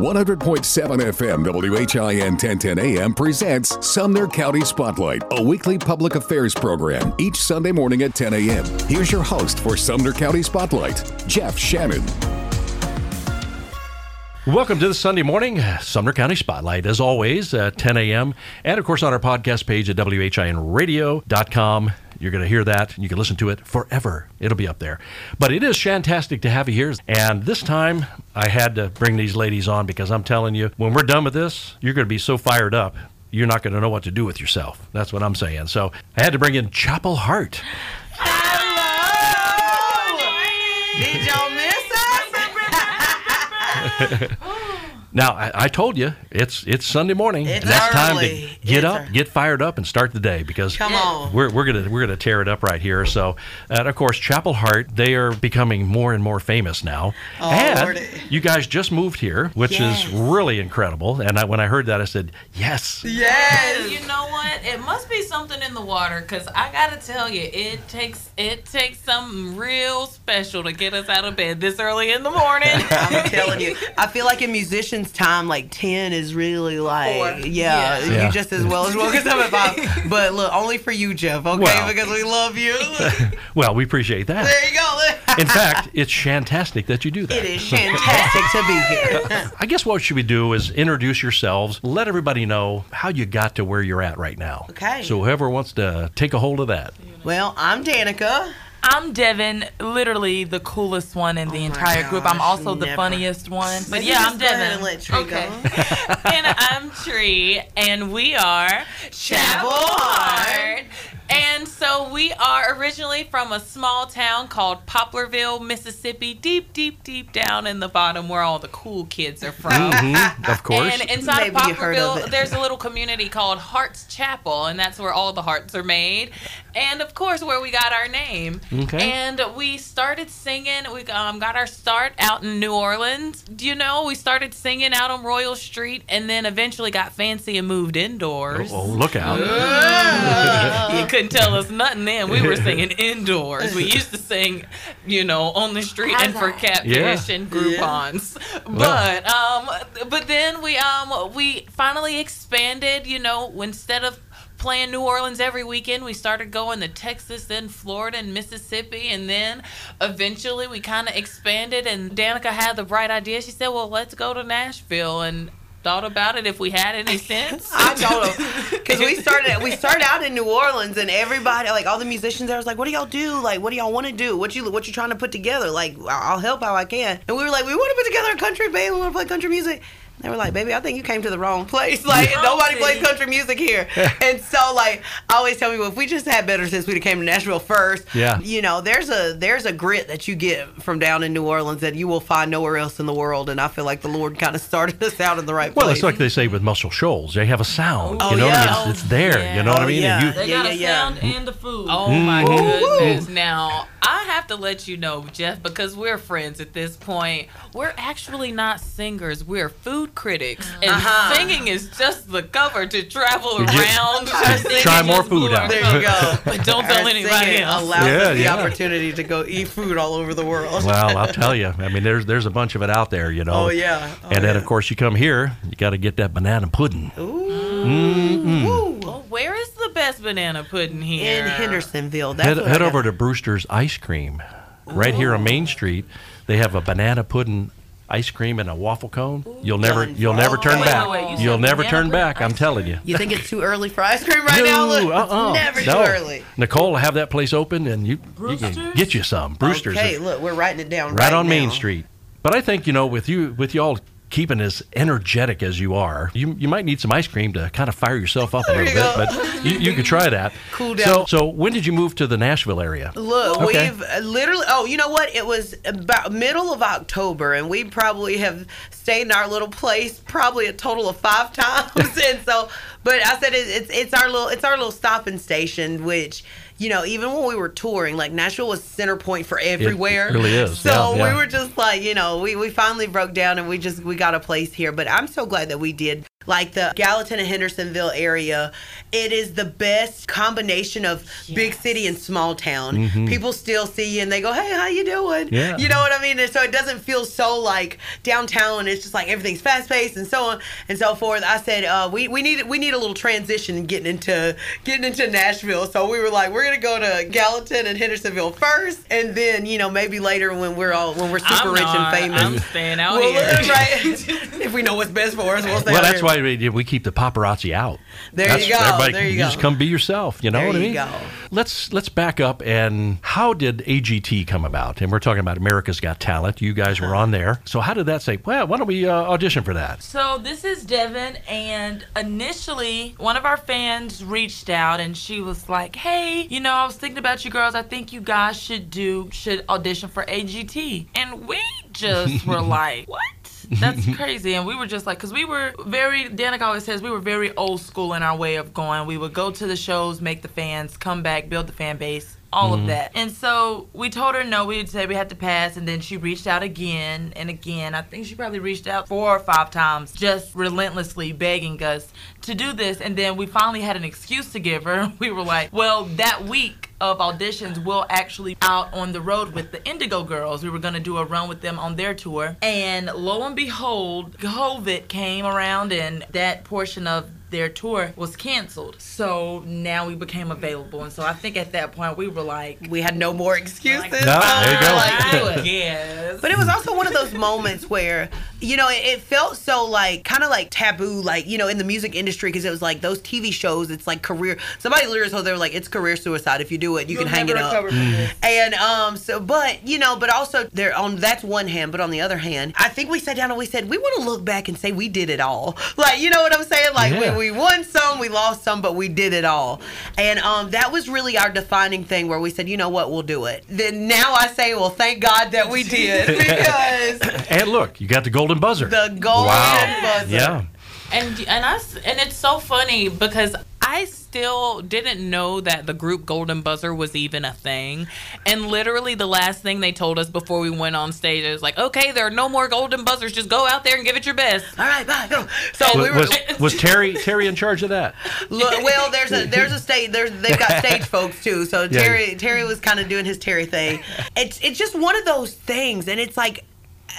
100.7 FM WHIN 1010 AM presents Sumner County Spotlight, a weekly public affairs program each Sunday morning at 10 a.m. Here's your host for Sumner County Spotlight, Jeff Shannon. Welcome to the Sunday morning Sumner County Spotlight, as always, at 10 a.m. And of course, on our podcast page at WHINradio.com. You're going to hear that and you can listen to it forever. It'll be up there. But it is fantastic to have you here. And this time I had to bring these ladies on because I'm telling you, when we're done with this, you're going to be so fired up. You're not going to know what to do with yourself. That's what I'm saying. So I had to bring in Chapel Hart. Hello! Did y'all miss us? Now I, I told you it's it's Sunday morning. It's and that's time early. to get It's up, ear- get fired up, and start the day because Come on. we're, we're gonna we're gonna tear it up right here. So, and of course, Chapel Hart they are becoming more and more famous now. Oh, and Lordy. you guys just moved here, which Yes. is really incredible. And I, when I heard that, I said yes. Yes. You know what? It must be something in the water because I gotta tell you, it takes it takes something real special to get us out of bed this early in the morning. I'm telling you. I feel like in musicians' time, like 10 is really like, yeah, Yeah. Yeah. you just as well as woke us up at 5. But look, only for you, Jeff, okay? Well. because we love you. Well, we appreciate that. there you go. In fact, it's fantastic that you do that. it is fantastic to be here. Uh, I guess what should we do is introduce yourselves, let everybody know how you got to where you're at right now. Okay. So whoever wants to take a hold of that. Well, I'm Danica. I'm Devin, literally the coolest one in the Oh entire group. I'm gosh, also the funniest one. But yeah, I'm Devin. okay. and I'm Tree, and we are Chapel Hart. And so we are originally from a small town called Poplarville, Mississippi, deep, deep, deep down in the bottom where all the cool kids are from. Mhm, of course. And inside Maybe of heard of Poplarville, there's a little community called Hearts Chapel, and that's where all the hearts are made. And of course, where we got our name. Okay. And we started singing. We um, got our start out in New Orleans. Do you know? We started singing out on Royal Street, and then eventually got fancy and moved indoors. oh, look out. You couldn't tell us nothing then. We were singing indoors. We used to sing, you know, on the street and for catfish Yeah. and Groupons. But um but then we um we finally expanded, you know, instead of playing New Orleans every weekend, we started going to Texas, then Florida and Mississippi, and then eventually we kind of expanded and Danica had the bright idea. She said, "Well, let's go to Nashville." And thought about it if we had any sense. I told him because we started we started out in New Orleans and everybody like all the musicians there was like, "What do y'all do? Like, what do y'all want to do? What you what you trying to put together? Like, I'll help how I can." And we were like, "We want to put together a country band. We want to play country music." And they were like, "Baby, I think you came to the wrong place. Like, Oh, nobody plays country music here." and so, like, I always tell people if we just had better since we'd came to Nashville first. Yeah. You know, there's a there's a grit that you get from down in New Orleans that you will find nowhere else in the world. And I feel like the Lord kind of started us out in the right Well, place. Well, it's like they say with Muscle Shoals. They have a sound. Oh, you know, yeah. it's, it's there. Yeah. You know what I Oh, mean? yeah. And you, They Yeah, got a yeah, yeah. sound and the food. Oh mm-hmm. my goodness. Now, I have to let you know, Jeff, because we're friends at this point. We're actually not singers. We're food critics. And Uh-huh. singing is just the cover to travel You just- around. Singing Try more is food out. There you go. But don't tell Our anybody singing else. Allows Yeah, us the yeah. opportunity to go eat food all over the world. well, I'll tell you. I mean, there's there's a bunch of it out there. You know. Oh, yeah. Oh, and then yeah. of course you come here, you got to get that banana pudding. Ooh. Well, where is the best banana pudding here? In Hendersonville. That's head head over to Brewster's Ice Cream, right here on Main Street. They have a banana pudding ice cream and a waffle cone. You'll never Done. you'll never oh, turn Wait, back. wait, wait, you said You'll never turn pudding back. I'm telling you. You think it's too early for ice cream right now? Look, it's uh-uh. never no. too early. Nicole will have that place open and you, you can get you some. Brewster's Okay, is look, we're writing it down right, right, on Main. Street. But I think, you know, with you with y'all keeping as energetic as you are, you you might need some ice cream to kind of fire yourself up a little bit. go. But you, you could try that. Cool down. so so when did you move to the Nashville area? Look, Okay. we've uh, literally. Oh, you know what? It was about middle of October, and we probably have stayed in our little place probably a total of five times. and so, but I said it, it's it's our little it's our little stopping station, which you know, even when we were touring, like Nashville was center point for everywhere. really is, So yeah, yeah. we were just like, you know, we, we finally broke down and we just we got a place here. But I'm so glad that we did. Like the Gallatin and Hendersonville area, it is the best combination of big city and small town. People still see you and they go, "Hey, how you doing?" Mm-hmm. Yeah. You know what I mean? And so it doesn't feel so like downtown. It's just like everything's fast paced and so on and so forth. I said, uh, we we need we need a little transition getting into getting into Nashville. So we were like, we're gonna go to Gallatin and Hendersonville first, and then you know maybe later when we're all when we're super I'm rich not. and famous. I'm staying out Well, here. right. if we know what's best for us, we'll stay Well, out that's here. why we, we keep the paparazzi out. There That's- you go, everybody- there you just go. come be yourself. You know There what I mean? go. Let's let's back up and how did AGT come about? And we're talking about America's Got Talent. You guys were on there. So how did that say? Well, why don't we uh, audition for that? So this is Devin, and initially one of our fans reached out, and she was like, "Hey, you know, I was thinking about you girls. I think you guys should do should audition for AGT." And we just were like, "What?" That's crazy. And we were just like, because we were very, Danica always says, we were very old school in our way of going. We would go to the shows, make the fans, come back, build the fan base, all of mm-hmm. that. And so we told her no, we would say we had to pass. And then she reached out again and again. I think she probably reached out four or five times, just relentlessly begging us to do this. And then we finally had an excuse to give her. We were like, well, that week, of auditions we'll actually out on the road with the Indigo Girls. We were gonna do a run with them on their tour, and lo and behold, COVID came around, and that portion of their tour was canceled. So now we became available, and so I think at that point we were like, we had no more excuses. No, there you go. Like, yes. But it was also one of those moments where, you know, it, it felt so like kind of like taboo, like, you know, in the music industry, because it was like those TV shows, it's like career. Somebody literally told they were like, it's career suicide. If you do it, you You'll can hang it up. recover. And um, so, but you know, but also there on that's one hand, but on the other hand, I think we sat down and we said we want to look back and say we did it all. Like, you know what I'm saying? Like Yeah. we, we won some, we lost some, but we did it all. And um, that was really our defining thing where we said, you know what, we'll do it. Then now I say, well, thank God that we did because And look, you got the golden buzzer. the golden wow. buzzer. Yeah. And and us and it's so funny because I still didn't know that the group Golden Buzzer was even a thing. And literally the last thing they told us before we went on stage is like, okay, there are no more Golden Buzzers. Just go out there and give it your best. All right, bye. Go. So Was, we were. was, was Terry Terry in charge of that? Look, well, there's a there's a stage there's they've got stage folks too. So Yeah. Terry Terry was kind of doing his Terry thing. It's it's just one of those things, and it's like.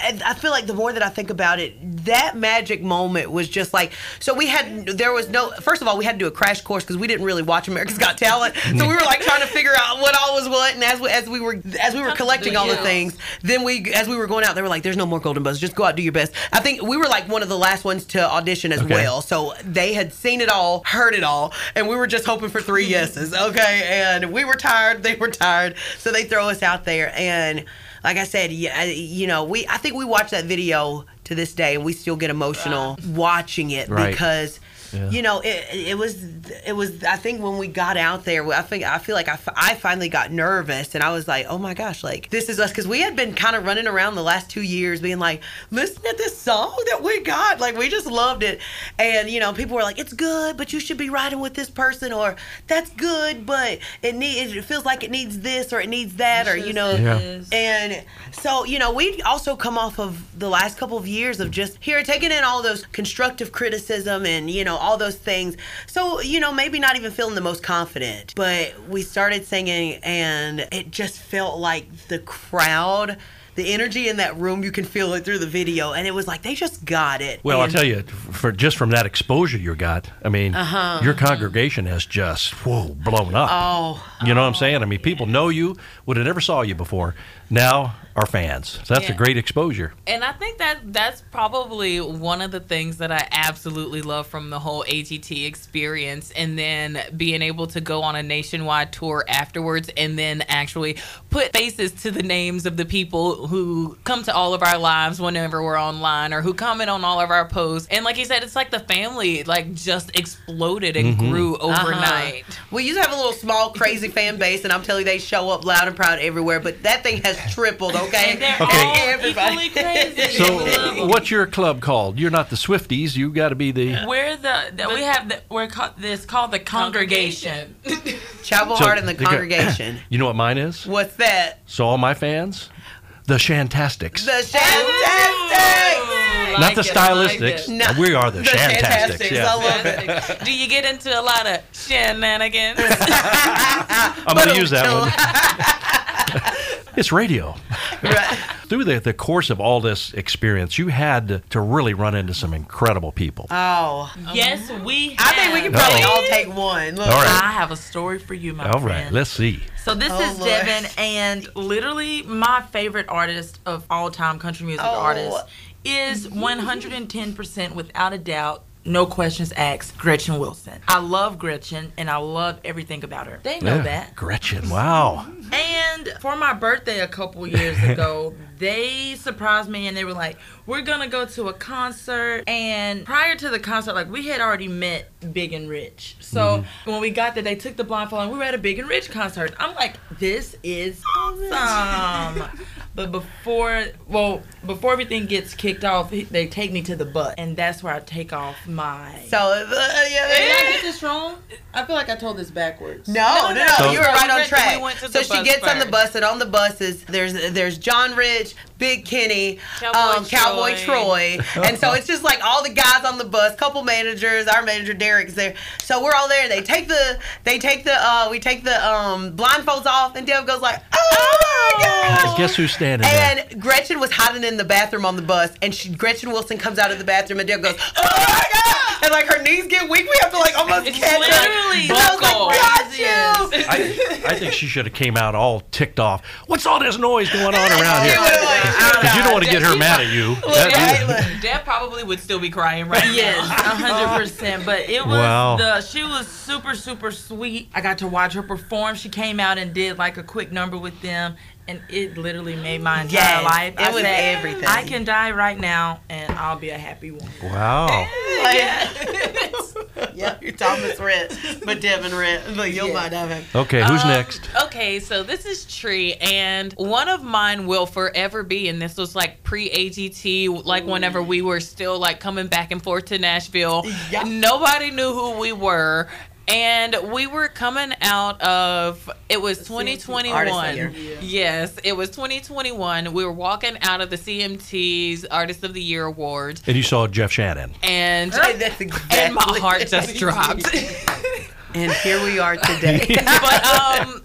I I feel like the more that I think about it, that magic moment was just like. So we had, there was no. First of all, we had to do a crash course because we didn't really watch America's Got Talent. So we were like trying to figure out what all was what. And as we, as we were as we were collecting all the things, then we as we were going out, they were like, "There's no more golden buzz. Just go out, do your best." I think we were like one of the last ones to audition as Okay. well. So they had seen it all, heard it all, and we were just hoping for three yeses. Okay, and we were tired, they were tired, so they throw us out there. And like I said, yeah, you know, we I think we watch that video to this day, and we still get emotional watching it Right. because. Yeah. You know, it, it was it was. I think when we got out there, I think I feel like I, I finally got nervous, and I was like, oh my gosh, like this is us because we had been kind of running around the last two years, being like, listen to this song that we got, like we just loved it, and you know, people were like, it's good, but you should be riding with this person, or that's good, but it need it feels like it needs this or it needs that, or you know, Yeah. and so, you know, we also come off of the last couple of years of just here taking in all those constructive criticism and, you know, all those things. So, you know, maybe not even feeling the most confident, but we started singing and it just felt like the crowd. The energy in that room, you can feel it through the video, and it was like they just got it. Well, I'll tell you, for just from that exposure you got, I mean, uh-huh. your congregation has just whoa blown up. Oh, You know what I'm saying? I mean, people know you, would have never saw you before. Now are fans. So that's a great exposure. And I think that that's probably one of the things that I absolutely love from the whole AGT experience. And then being able to go on a nationwide tour afterwards and then actually put faces to the names of the people who come to all of our lives whenever we're online or who comment on all of our posts. And like you said, it's like the family like just exploded and grew overnight. Uh-huh. We used to have a little small crazy fan base, and I'm telling you, they show up loud and proud everywhere. But that thing has tripled. Okay, And they're Okay. all Everybody. equally crazy. So, what's your club called? You're not the Swifties. You got to be the. We're the, the we have the we're called this called the congregation. Chapel So, Heart and the they congregation. You know what mine is? What's that? So all my fans, the Shantastics. The Shantastic. Not the it, I like stylistics. No, uh, we are the, the Shantastics. Shantastics. Yeah. I love it. Do you get into a lot of shenanigans? I'm going to use that one. it's radio. Right. Through the, the course of all this experience, you had to, to really run into some incredible people. Oh, yes, we. have. I think we can probably Uh-oh. all take one. Look. All right. I have a story for you, my All friend. right, let's see. So this Oh, is Lord. Devin, and literally my favorite artist of all time, country music Oh. artist, is 110% without a doubt. No questions asked, Gretchen Wilson. I love Gretchen and I love everything about her. They know Yeah, that. Gretchen, wow. And for my birthday a couple years ago, they surprised me and they were like, "We're gonna go to a concert." And prior to the concert, like we had already met Big and Rich. So mm-hmm. when we got there, they took the blindfold and we were at a Big and Rich concert. I'm like, "This is awesome." But before, well, before everything gets kicked off, they take me to the butt, and that's where I take off my. So, uh, yeah, Did yeah. I get this wrong? I feel like I told this backwards. No, no, no, So- you were right on track. we so she bus gets on the bus, and on the buses, there's there's John Rich, Big Kenny, Cowboy um, Cowboy Troy, Troy. and so it's just like all the guys on the bus, couple managers, our manager Derek's there. So we're all there. They take the they take the uh, we take the um, blindfolds off, and Dev goes like, oh my gosh. And guess who's standing there? And Gretchen was hiding in the bathroom on the bus, and she, Gretchen Wilson comes out of the bathroom, and Deb goes, "Oh my god!" And like her knees get weak, we have to like almost It's catch her. literally And I was like, "Got you!" I, I think she should have came out all ticked off. What's all this noise going on around here? She like, Because you don't want to get her mad at you. That- Right? Look. Deb probably would still be crying right Yes, now. a hundred percent. But it was Wow. the she was super super sweet. I got to watch her perform. She came out and did like a quick number with them, and it literally made my entire Yes, life. it I was said, everything. I can die right now, and I'll be a happy woman. Wow. Yep, you're Thomas Rhett, but Devin Rhett. But you'll Yeah. mind have. Okay, who's Um, next? Okay, so this is Tree, and one of mine will forever be, and this was like pre AGT, like whenever we were still like coming back and forth to Nashville. Yeah. Nobody knew who we were. And we were coming out of it was the Year. 2021. Yes, it was 2021. We were walking out of the CMT's Artist of the Year awards, And you saw Jeff Shannon. and That's exactly. and my heart just dropped. And here we are today. but um,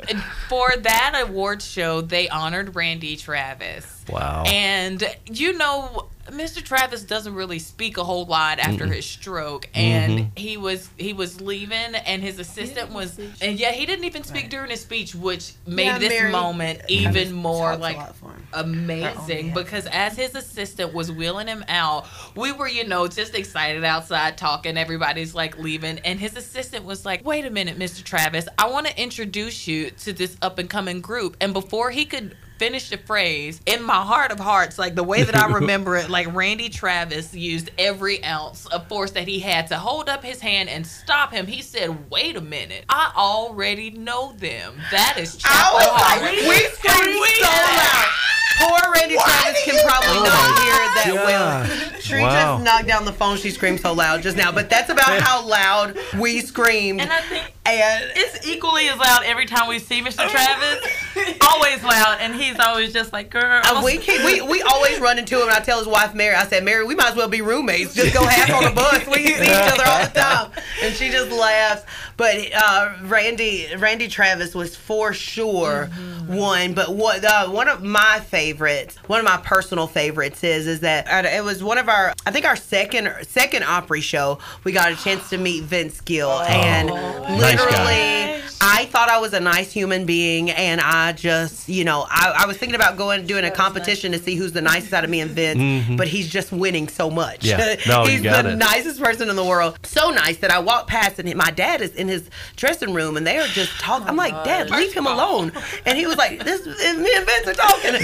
for that award show, they honored Randy Travis. Wow. And you know, Mr. Travis doesn't really speak a whole lot after his stroke, and Mm-hmm. he was he was leaving, and his assistant was, and yeah, he didn't even speak during his speech, which made Yeah, this Mary moment even more talks a like lot for him. Amazing oh, yeah. because as his assistant was wheeling him out, we were, you know, just excited outside talking. Everybody's like leaving, and his assistant was like, "Wait a minute, Mr. Travis, I want to introduce you to this up and coming group." And before he could finish the phrase, in my heart of hearts, like the way that I remember it, like Randy Travis used every ounce of force that he had to hold up his hand and stop him. He said, "Wait a minute, I already know them. That is I Chapel was Hart." like, we screamed so loud. Poor Randy Travis can probably not hear it that well. Tree Wow. just knocked down the phone. She screamed so loud just now, but that's about how loud we screamed. And I think And it's equally as loud every time we see Mr. Travis. always loud, and he's always just like, "Girl." Uh, we, keep, we we always run into him. And I tell his wife Mary, I said, Mary, we might as well be roommates. Just go half on the bus. We see each other all the time, and she just laughs. But uh, Randy Randy Travis was for sure one. But what uh, one of my favorites, one of my personal favorites is is that uh, it was one of our I think our second second Opry show. We got a chance to meet Vince Gill, and Nice literally. guy. I thought I was a nice human being, and I just, you know, I, I was thinking about going doing a competition to see who's the nicest out of me and Vince, but he's just winning so much. Mm-hmm. Yeah. No, you got the it. nicest person in the world. So nice that I walked past, and my dad is in his dressing room, and they are just talking. I'm like, Dad, leave him alone. And he was like, This is me and Vince are talking.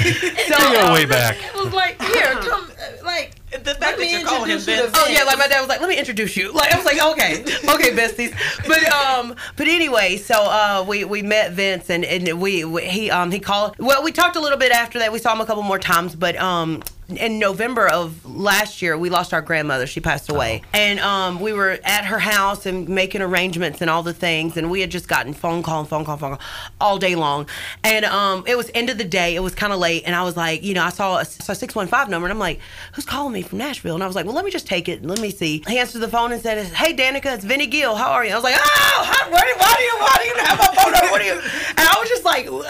so, You go way back. It was like, here, come, uh, like. The fact that you're calling him Vince. Oh yeah, like my dad was like, "Let me introduce you." Like I was like, "Okay, okay, besties." But um, but anyway, so uh, we we met Vince and and we, we he um he called. Well, we talked a little bit after that. We saw him a couple more times, but um. In November of last year, we lost our grandmother. She passed away, and um, we were at her house and making arrangements and all the things, and we had just gotten phone call and phone call, phone call all day long, and um, it was end of the day. It was kind of late, and I was like, you know, I saw a six one five number, and I'm like, who's calling me from Nashville? And I was like, well, let me just take it and let me see. He answered the phone and said, hey, Danica, it's Vinny Gill. How are you? I was like, oh, how, why, do- why do you, why do you have my phone number? What do you? And I was just like, what?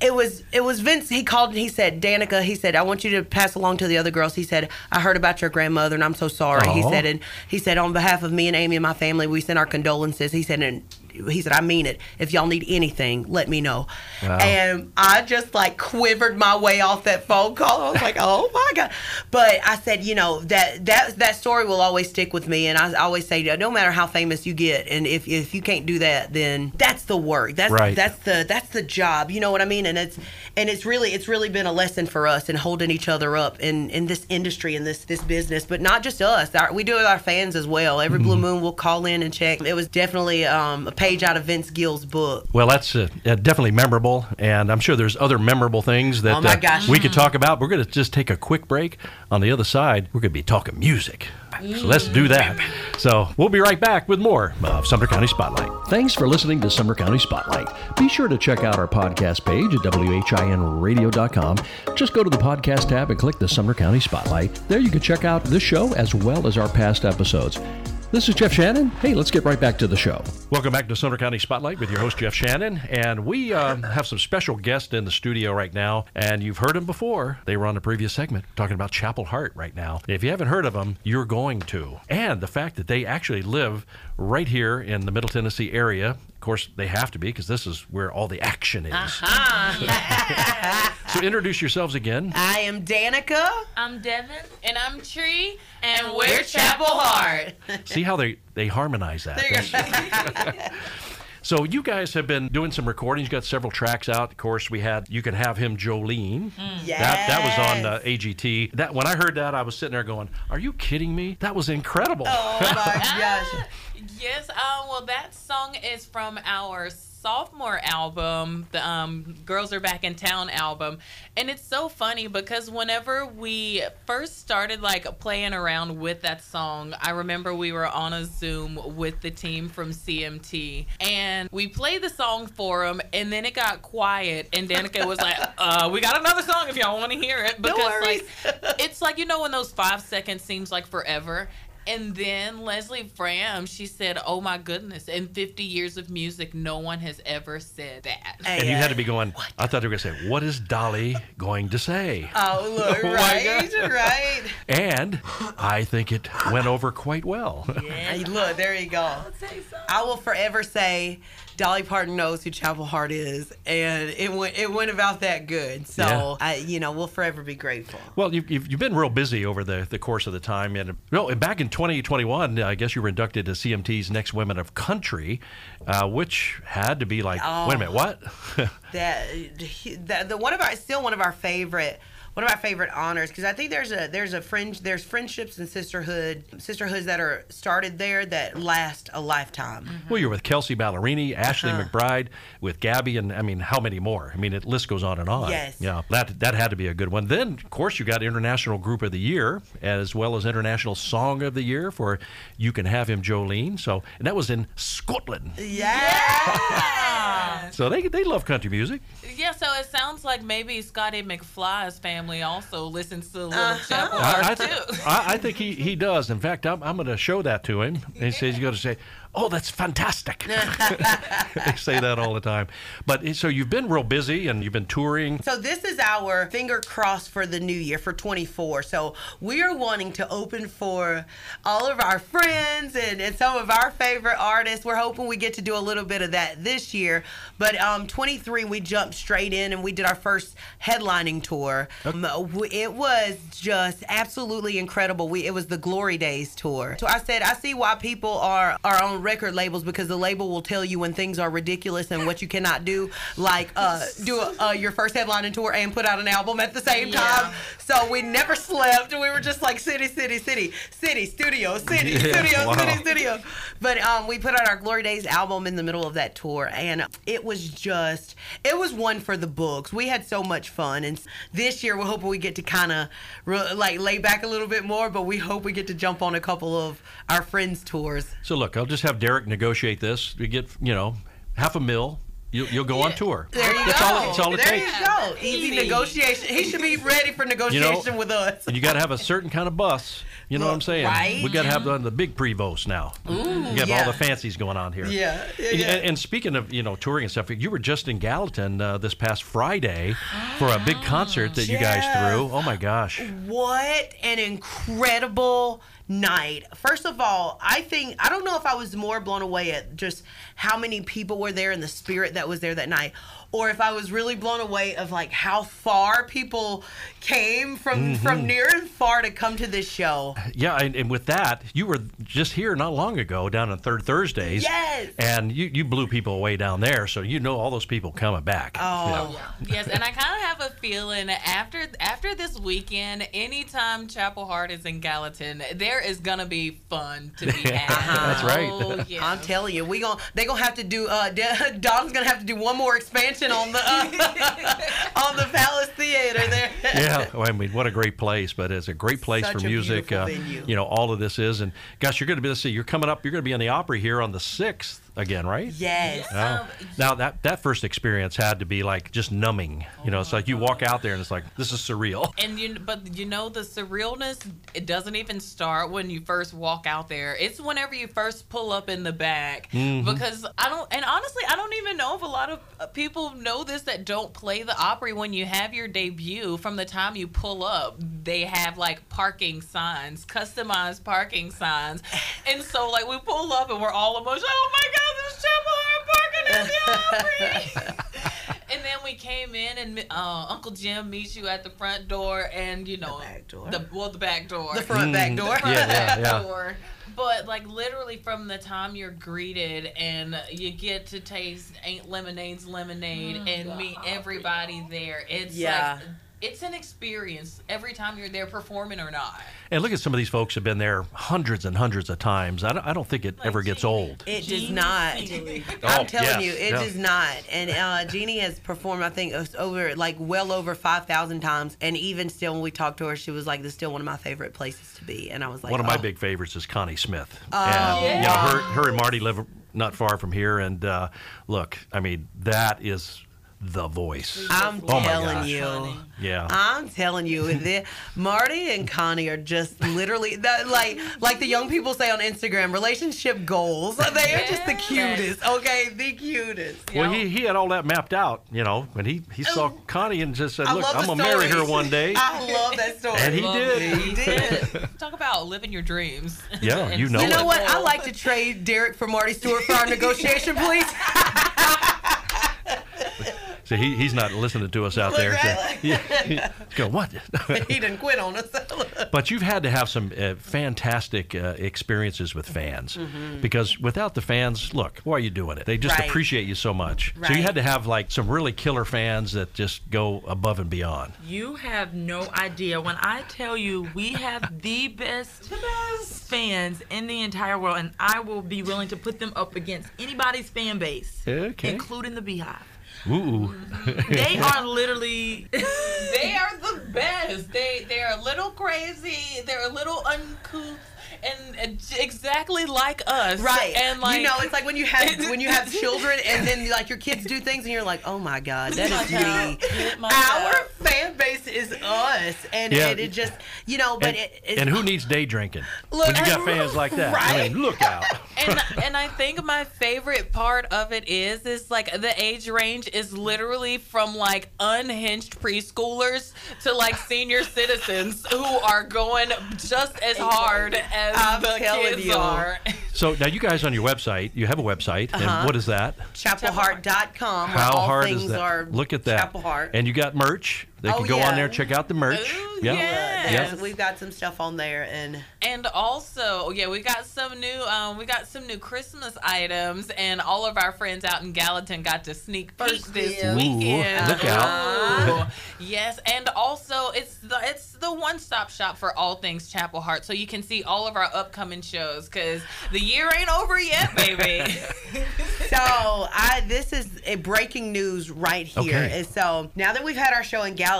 It was, it was Vince. He called and he said, Danica, he said, I want you to pass along to the other girls. He said, I heard about your grandmother and I'm so sorry. He said, and he said, on behalf of me and Amy and my family, we send our condolences. He said, and he said, I mean it. If y'all need anything, let me know. And I just like quivered my way off that phone call. I was like, oh my God. But I said, you know, that that that story will always stick with me. And I always say, no matter how famous you get, and if, if you can't do that, then that's the work. That's Right. that's the that's the job. You know what I mean? And it's and it's really it's really been a lesson for us in holding each other up in in this industry in this this business. But not just us. Our, we do it with our fans as well. Every blue moon will call in and check. It was definitely um, a page out of Vince Gill's book. Well, that's uh, uh, definitely memorable, and I'm sure there's other memorable things that Oh my uh, we could talk about. We're going to just take a quick break. On the other side, we're going to be talking music. So let's do that. So we'll be right back with more of Sumner County Spotlight. Thanks for listening to Sumner County Spotlight. Be sure to check out our podcast page at WHINradio.com. Just go to the podcast tab and click the Sumner County Spotlight. There you can check out this show as well as our past episodes. This is Jeff Shannon. Hey, let's get right back to the show. Welcome back to Sumner County Spotlight with your host, Jeff Shannon. And we um, have some special guests in the studio right now. And you've heard them before. They were on the previous segment talking about Chapel Hart right now. If you haven't heard of them, you're going to. And the fact that they actually live right here in the Middle Tennessee area. Of course, they have to be because this is where all the action is. so introduce yourselves again. I am Danica. I'm Devin. And I'm Tree. And, And we're, we're Chapel Chapel Hart. See how they, they harmonize that. That's- So you guys have been doing some recordings. You got several tracks out. Of course, we had "You Can Have Him," Jolene. That that was on uh, AGT. That when I heard that, I was sitting there going, "Are you kidding me? That was incredible." Oh my gosh. Yes, um, well, that song is from our sophomore album, the um, Girls Are Back in Town album. And it's so funny because whenever we first started like playing around with that song, I remember we were on a Zoom with the team from CMT and we played the song for them and then it got quiet and Danica was like, uh, we got another song if y'all want to hear it. Because worries. like it's like you know when those five seconds seems like forever and then leslie fram she said oh my goodness in 50 years of music no one has ever said that Hey, and you uh, had to be going. I thought they were going to say, "What is Dolly going to say?" Oh, look, Oh right, right. And I think it went over quite well. Hey, look, there you go. I will forever say Dolly Parton knows who Chapel Hart is, and it went it went about that good. So Yeah. I, you know, we'll forever be grateful. Well, you've, you've, you've been real busy over the, the course of the time. And no, and back in 2021, I guess you were inducted to CMT's Next Women of Country, uh, which had to be like, wait a minute, what? That, that the one of our still one of our favorite one of my favorite honors because I think there's a there's a fringe there's friendships and sisterhood sisterhoods that are started there that last a lifetime. well, you're with Kelsea Ballerini, Ashley Uh-huh. McBride, with Gabby, and I mean, how many more? I mean, it list goes on and on. Yes. Yeah, that that had to be a good one. Then, of course, you got International Group of the Year as well as International Song of the Year for "You Can Have Him, Jolene." So, and that was in Scotland. Yeah. So they they love country music. yeah so it sounds like maybe scotty mcfly's family also listens to little Uh-huh. chapel I, heart I, too I, I think he, he does. In fact, I'm, I'm going to show that to him. And he says, he's going to say, oh, that's fantastic. they say that all the time. But so you've been real busy and you've been touring. So this is our finger crossed for the new year for 24. So we are wanting to open for all of our friends and, and some of our favorite artists. We're hoping we get to do a little bit of that this year. But um, 23, we jumped straight in and we did our first headlining tour. Um, it was just absolutely incredible. We it was the Glory Days tour. So I said I see why people are are on record labels because the label will tell you when things are ridiculous and what you cannot do, like uh, do a, uh, your first headlining tour and put out an album at the same time. So we never slept. We were just like city, city, city, city, studio, city, Yeah, studio, wow. city, studio. But um, we put out our Glory Days album in the middle of that tour, and it was just, it was one for the books. We had so much fun, and this year we're hoping we get to kind of re- like lay back a little bit more. But we hope we get to jump on a couple of our friends' tours. So look, I'll just have Derek negotiate this. We get you know half a mil. You'll, you'll go on tour. There you that's go. All, that's all it there takes. you go. Easy, Easy. negotiation. He should be ready for negotiation with us. And you got to have a certain kind of bus. You know what I'm saying? Right. We got to have the, the big Prevost now. Ooh, you have yeah. all the fancies going on here. Yeah, yeah, And, yeah. and speaking of you know touring and stuff, you were just in Gallatin uh, this past Friday for a big concert that you guys threw. Oh my gosh! What an incredible night. First of all, I think I don't know if I was more blown away at just how many people were there and the spirit that was there that night or if I was really blown away of like how far people came from Mm-hmm. from near and far to come to this show. Yeah, and, and with that, you were just here not long ago down on Third Thursdays. Yes. And you, you blew people away down there, so you know all those people coming back. Oh. Yes, and I kind of have a feeling after after this weekend, anytime Chapel Hart is in Gallatin, there is gonna be fun to be had. That's right. Oh, yeah. I'm telling you, we gon' they gonna have to do. Uh, Don's gonna have to do one more expansion on the uh, on the Palace Theater there. yeah, well, I mean, what a great place! But it's a great place Such for music. Uh, you know, all of this is, and gosh, you're going to be. Let's see, you're coming up. You're going to be on the Opry here on the sixth again, right? Yes. Oh. Um, Now that that first experience had to be like just numbing. You know, it's like you walk out there and it's like this is surreal. And you, but you know the surrealness. It doesn't even start when you first walk out there. It's whenever you first pull up in the back. Mm-hmm. Because I don't, and honestly, I don't even know if a lot of uh, people know this that don't play the Opry. When you have your debut, from the time you pull up, they have like parking signs, customized parking signs, and so like we pull up and we're all emotional. Oh my God, this Chapel Hart parking at the Opry. And then we came in, and uh, Uncle Jim meets you at the front door, and you know, back door. the well, the back door, The front back door. Mm. Yeah, yeah, yeah. door. But like literally from the time you're greeted and you get to taste Aunt Lemonade's lemonade and meet everybody there, it's Yeah. like it's an experience every time you're there performing or not. And look at some of these folks have been there hundreds and hundreds of times. I don't, I don't think it ever gets old. It does not. Seely. I'm Oh, telling yes, you, it yeah. does not. And uh, Jeannie has performed, I think, over like well over five thousand times. And even still, when we talked to her, she was like, "This is still one of my favorite places to be." And I was like, One of my oh. big favorites is Connie Smith. Oh, and, you know, her, her and Marty live not far from here. And uh, look, I mean, that is the voice. I'm Oh my telling gosh. you. Yeah. I'm telling you, the, Marty and Connie are just literally that, like like the young people say on Instagram, relationship goals. They are just the cutest. Okay, the cutest. Well, he, he had all that mapped out, you know, when he, he saw oh. Connie and just said, look, I'm going to marry her one day. I love that story. And he Love did. it. He did. Talk about living your dreams. Yeah, you know You know it. what? I like to trade Derek for Marty Stuart for our negotiation, please. So he, he's not listening to us out Look there. right So, yeah, he's going, what? he didn't quit on us. But you've had to have some uh, fantastic uh, experiences with fans because without the fans, look, why are you doing it? They just Mm-hmm. Right. appreciate you so much. So you had to have like some really killer fans that just go above and beyond. You have no idea. When I tell you we have the best, fans in the entire world, and I will be willing to put them up against anybody's fan base, Okay. including the Beehive. Ooh. They are literally. they are the best. They they're a little crazy. They're a little uncouth, and, and exactly like us. Right. And like you know, it's like when you have when you have children and then like your kids do things and you're like, oh my god, that is me. my Our God. fan base is us, and Yeah. it, it just you know, but And, it, it's, and who needs day drinking? Look- when you got fans like that. I mean, look out. and and I think my favorite part of it is is like the age range is literally from like unhinged preschoolers to like senior citizens who are going just as hard as I'm the telling kids you. are. So now you guys on your website, you have a website, Uh-huh. and what is that? chapelhart.com where How all hard things is that? are Look at that. Chapel Hart. And you got merch. They Oh, can go yeah. on there, check out the merch. Ooh, yeah. yes. Yes, we've got some stuff on there, and And also, yeah, we got some new, um, we got some new Christmas items, and all of our friends out in Gallatin got to sneak peek First this deal. weekend. Ooh, look out. Yes, and also it's the it's the one stop shop for all things Chapel Hart, so you can see all of our upcoming shows because the year ain't over yet, baby. so I this is a breaking news right here. Okay. And so now that we've had our show in Gallatin,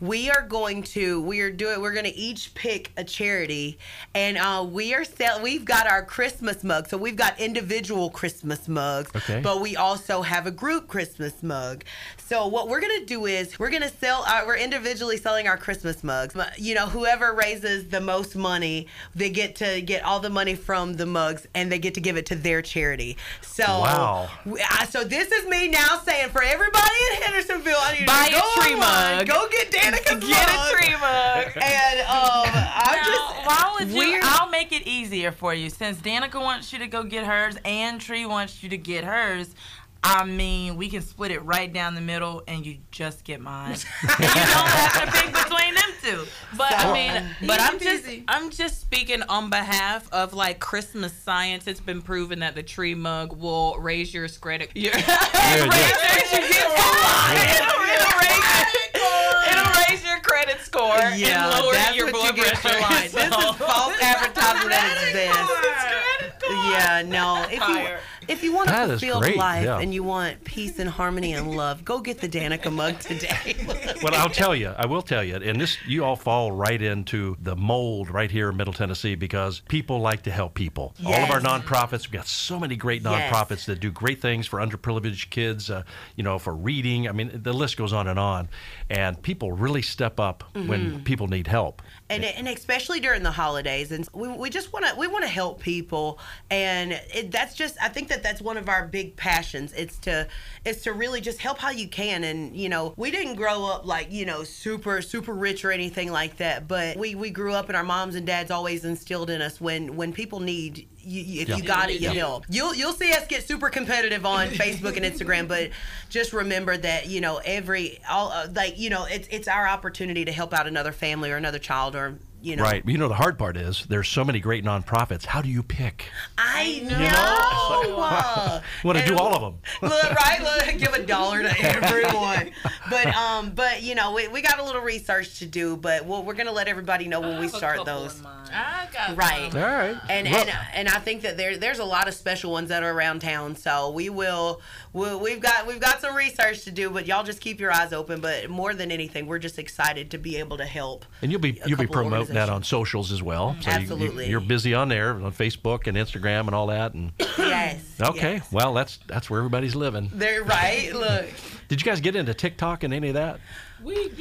we are going to we are doing we're going to each pick a charity, and uh, we are sell we've got our Christmas mug. So we've got individual Christmas mugs, Okay. but we also have a group Christmas mug. So what we're going to do is we're going to sell our, we're individually selling our Christmas mugs. You know, whoever raises the most money, they get to get all the money from the mugs and they get to give it to their charity. So Wow. we- I- so this is me now saying for everybody in Hendersonville, I need Buy you to a tree online, mug. Go get Danica's Get mug. a tree mug. And um, I'm Now, just why would you? weird- I'll make it easier for you. Since Danica wants you to go get hers and Tree wants you to get hers, I mean, we can split it right down the middle and you just get mine. you don't have to pick between them two. But I mean, but I'm just. I'm just speaking on behalf of like Christmas science. It's been proven that the tree mug will raise your credit. Your, Yeah, yeah. it'll, it'll raise, it'll raise your credit score yeah, and lower that's your blood you get for pressure. This is false advertisement at its best. Yeah, no. If Fire. you if you want That to is fulfill great, life yeah. and you want peace and harmony and love, go get the Danica mug today. Well, I'll tell you, I will tell you, and this you all fall right into the mold right here in Middle Tennessee because people like to help people. All of our nonprofits, we've got so many great Yes. nonprofits that do great things for underprivileged kids, uh, you know, for reading. I mean, the list goes on and on, and people really step up Mm-hmm. when people need help. And and especially during the holidays and we, we just want to we want to help people and it, that's just i think that that's one of our big passions it's to it's to really just help how you can and you know we didn't grow up like you know super super rich or anything like that but we we grew up and our moms and dads always instilled in us when when people need you, if Yeah. you got it, you Yeah. help. You'll you'll see us get super competitive on Facebook and Instagram, but just remember that you know every all uh, like you know it's it's our opportunity to help out another family or another child or you know. Right. You know, the hard part is there's so many great nonprofits. How do you pick? I know. know? Uh, Want to do all of them? Look, right? Look, give a dollar to everyone. But um, but you know, we, we got a little research to do, but we'll, we're gonna let everybody know when we start those. I got Right. All right. And Well- and and I think that there there's a lot of special ones that are around town. So we will we'll, we've got we've got some research to do, but y'all just keep your eyes open. But more than anything, we're just excited to be able to help. And you'll be a you'll be couple promoting that on socials as well. So Absolutely. You, are busy on there on Facebook and Instagram and all that. And Yes. okay, yes. well that's that's where everybody's living. They're right. Look. Did you guys get into TikTok and any of that? We, Lord,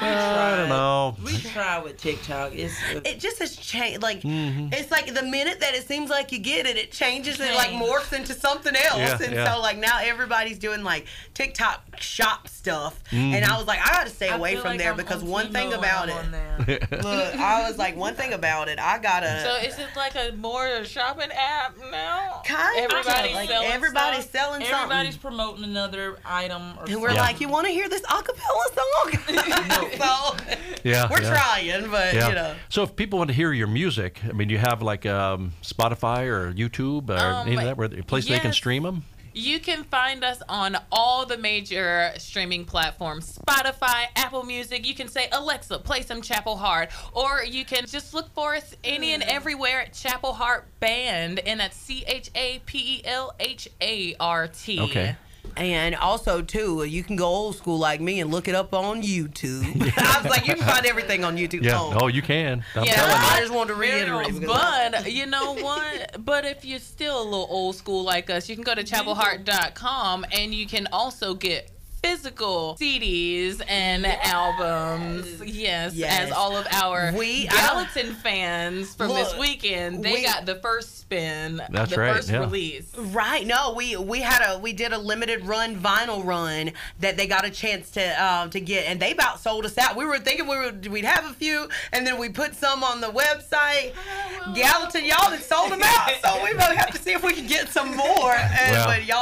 we I try. don't know. We try with TikTok. It's it just has changed. Like Mm-hmm. it's like the minute that it seems like you get it, it changes and like morphs into something else. Yeah, and yeah. so like now everybody's doing like TikTok shop stuff, and I was like, I got to stay I away from like there I'm because one thing about when I'm it, look, I was like, one thing about it, I gotta. So is it like a more shopping app now? Kind of. Everybody's Like, selling everybody's stuff? selling something. Promoting another item. Or and we're Yeah. like, you want to hear this acapella song? so Yeah, we're yeah. trying, but Yeah. you know. So if people want to hear your music, I mean, you have like um, Spotify or YouTube or Um, any of that, where a place they can stream them. You can find us on all the major streaming platforms Spotify, Apple Music. You can say, Alexa, play some Chapel Hart. Or you can just look for us any and everywhere at Chapel Hart Band. And that's C H A P E L H A R T. Okay. And also too, you can go old school like me and look it up on YouTube. I was like, you can find everything on YouTube. Yeah. Oh. Oh, you can. I'm Yeah. telling you. I just wanted to reiterate. because- But you know what? but if you're still a little old school like us, you can go to mm-hmm. chapelhart.com and you can also get physical CDs and albums. Yes, Yes. as all of our We- I Gallatin fans from this weekend, they we- got the first spin, That's the right, first yeah. release. Right. No, we we had a we did a limited run vinyl run that they got a chance to um, to get, and they about sold us out. We were thinking we would we'd have a few, and then we put some on the website. Gallatin, y'all had sold them out, so we gonna have to see if we can get some more.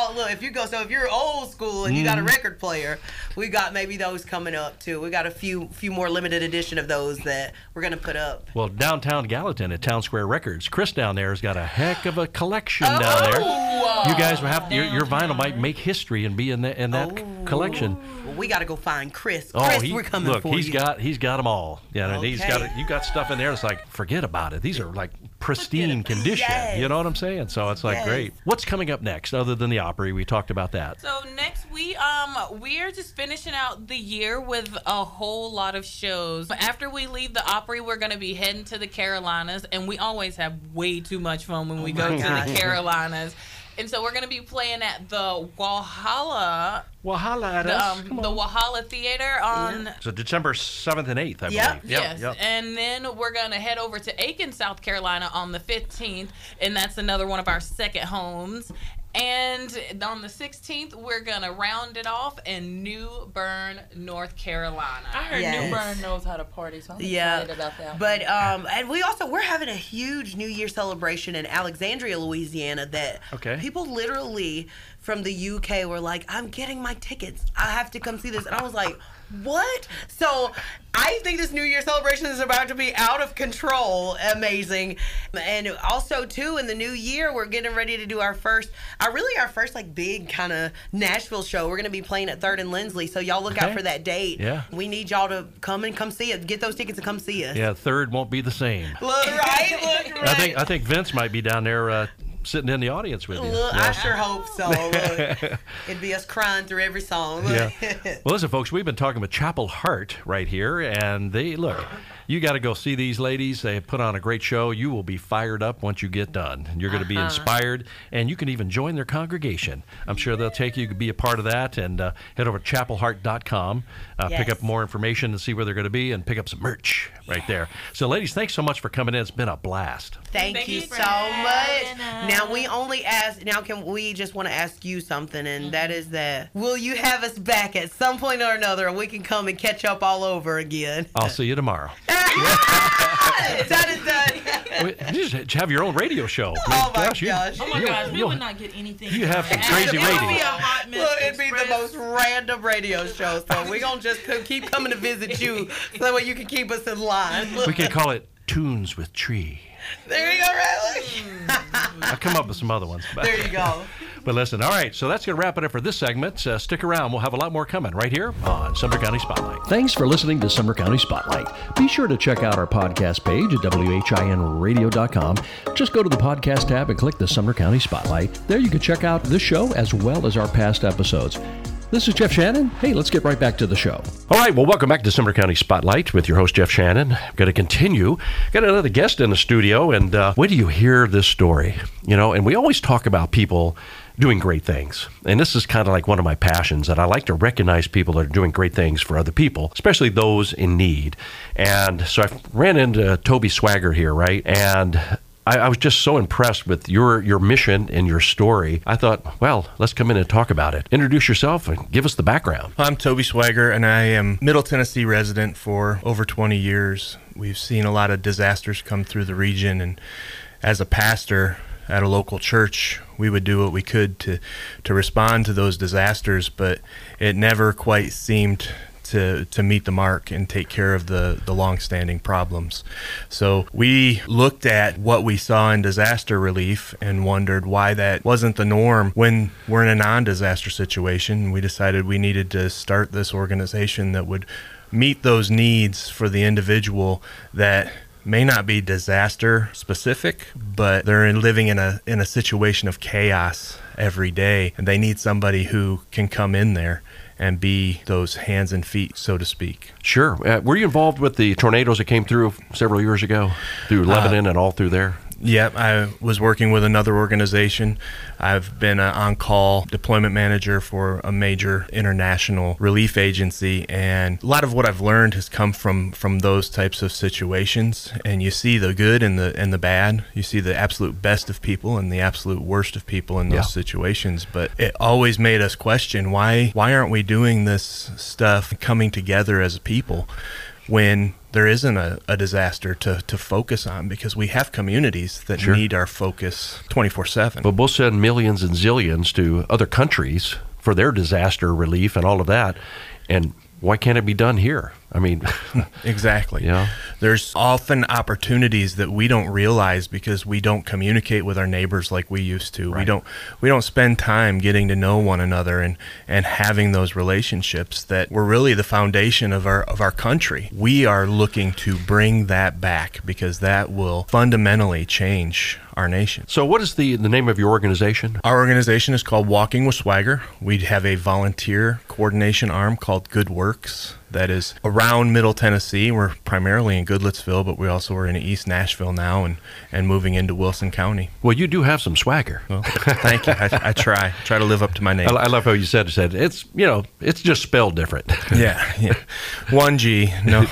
And, Well. But y'all, look, if you go, so if you're old school and you got a mm-hmm. record player, we got maybe those coming up too. We got a few few more limited edition of those that we're gonna put up. Well, downtown Gallatin at Town Square Records, Chris down there has got a heck of a collection Oh, down there. Oh! You guys will have your, your vinyl might make history and be in that in that c- collection. Well, we got to go find Chris. Oh, he, we're coming look, for he's you. got he's got them all. Yeah, and he's got Okay. it. You got stuff in there that's like forget about it. These are like pristine condition. Yes. You know what I'm saying? So it's like Yes. great. What's coming up next other than the Opry? We talked about that. So next we um we're just finishing out the year with a whole lot of shows. After we leave the Opry, we're gonna be heading to the Carolinas, and we always have way too much fun when we go to gosh. the Carolinas. And so we're gonna be playing at the Walhalla, Well, holla at the, us. um, the on. Walhalla Theater on So December seventh and eighth, I Yep. believe. yes, Yep. and then we're gonna head over to Aiken, South Carolina, on the 15th, and that's another one of our second homes. And on the 16th, we're gonna round it off in New Bern, North Carolina. I heard Yes. New Bern knows how to party, so I'm Yeah, excited about that. but um, and we also we're having a huge New Year celebration in Alexandria, Louisiana. That Okay. people literally from the UK were like, "I'm getting my tickets. I have to come see this," and I was like, "What?" So I think this New Year celebration is about to be out of control. Amazing, and also too in the new year we're getting ready to do our first, our really our first like big kind of Nashville show. We're gonna be playing at Third and Lindsley, so y'all look out for that date. Yeah. we need y'all to come and come see it. Get those tickets and come see us. Yeah, third won't be the same. Look right, look right. I think I think Vince might be down there uh, sitting in the audience with you. Look, Yeah. I sure hope so. Look, it'd be us crying through every song. Yeah. Well, listen, folks, we've been talking with Chapel Hart right here, and they look. You got to go see these ladies. They put on a great show. You will be fired up once you get done. You're going to be inspired, and you can even join their congregation. I'm sure they'll take you to be a part of that. And uh, head over to chapelhart.com, uh, pick up more information and see where they're going to be, and pick up some merch right there. So, ladies, thanks so much for coming in. It's been a blast. Thank, Thank you you so much. Having Now we only ask. Now can we just want to ask you something, and that mm-hmm. is that will you have us back at some point or another, and we can come and catch up all over again? I'll see you tomorrow. done is done. Wait, you just have your own radio show. Oh my you- gosh. oh my you'll- gosh, we you'll- would not get anything. you have some done. crazy It would ratings. be hot Look, it'd be the most random radio show. So we're gonna just co- keep coming to visit you, so that way you can keep us in line. We can call it Tunes with Tree. There you go, Riley. I'll come up with some other ones. But, There you go. but listen, all right, so that's going to wrap it up for this segment. Uh, stick around. We'll have a lot more coming right here on Sumner County Spotlight. Thanks for listening to Sumner County Spotlight. Be sure to check out our podcast page at WHINradio.com. Just go to the podcast tab and click the Sumner County Spotlight. There you can check out this show as well as our past episodes. This is Jeff Shannon. Hey, let's get right back to the show. All right, well, welcome back to Sumner County Spotlight with your host, Jeff Shannon. I'm going to continue. Got another guest in the studio, and uh, wait till you hear this story. You know, and we always talk about people doing great things. And this is kind of like one of my passions that I like to recognize people that are doing great things for other people, especially those in need. And so I ran into Toby Swager here, right? And I, I was just so impressed with your your mission and your story. I thought, well, let's come in and talk about it. Introduce yourself and give us the background. I'm Toby Swager, and I am Middle Tennessee resident for over 20 years. We've seen a lot of disasters come through the region, and as a pastor at a local church, we would do what we could to to respond to those disasters, but it never quite seemed to to meet the mark and take care of the the long-standing problems. So we looked at what we saw in disaster relief and wondered why that wasn't the norm when we're in a non-disaster situation. We decided we needed to start this organization that would meet those needs for the individual that may not be disaster specific, but they're in, living in a in a situation of chaos every day, and they need somebody who can come in there and be those hands and feet, so to speak. Sure. Uh, were you involved with the tornadoes that came through several years ago through Lebanon and all through there? Yep, I was working with another organization. I've been an on call deployment manager for a major international relief agency, and a lot of what I've learned has come from, from those types of situations. And you see the good and the and the bad. You see the absolute best of people and the absolute worst of people in those Yeah. situations. But it always made us question why why aren't we doing this stuff coming together as a people when there isn't a, a disaster to, to focus on because we have communities that Sure. need our focus 24 7. But we'll send millions and zillions to other countries for their disaster relief and all of that. And why can't it be done here? I mean, Exactly. Yeah. There's often opportunities that we don't realize because we don't communicate with our neighbors like we used to. We don't we don't spend time getting to know one another and and having those relationships that were really the foundation of our of our country. We are looking to bring that back because that will fundamentally change our nation. so what is the, the name of your organization? Our organization is called Walking with Swager. We have a volunteer coordination arm called Good Works that is around Middle Tennessee. We're primarily in Goodlettsville, but we also are in East Nashville now and, and moving into Wilson County. Well, you do have some swagger. Well, thank you. I, I try try to live up to my name. I, I love how you said said it's you know it's just spelled different. yeah, yeah. One G. No.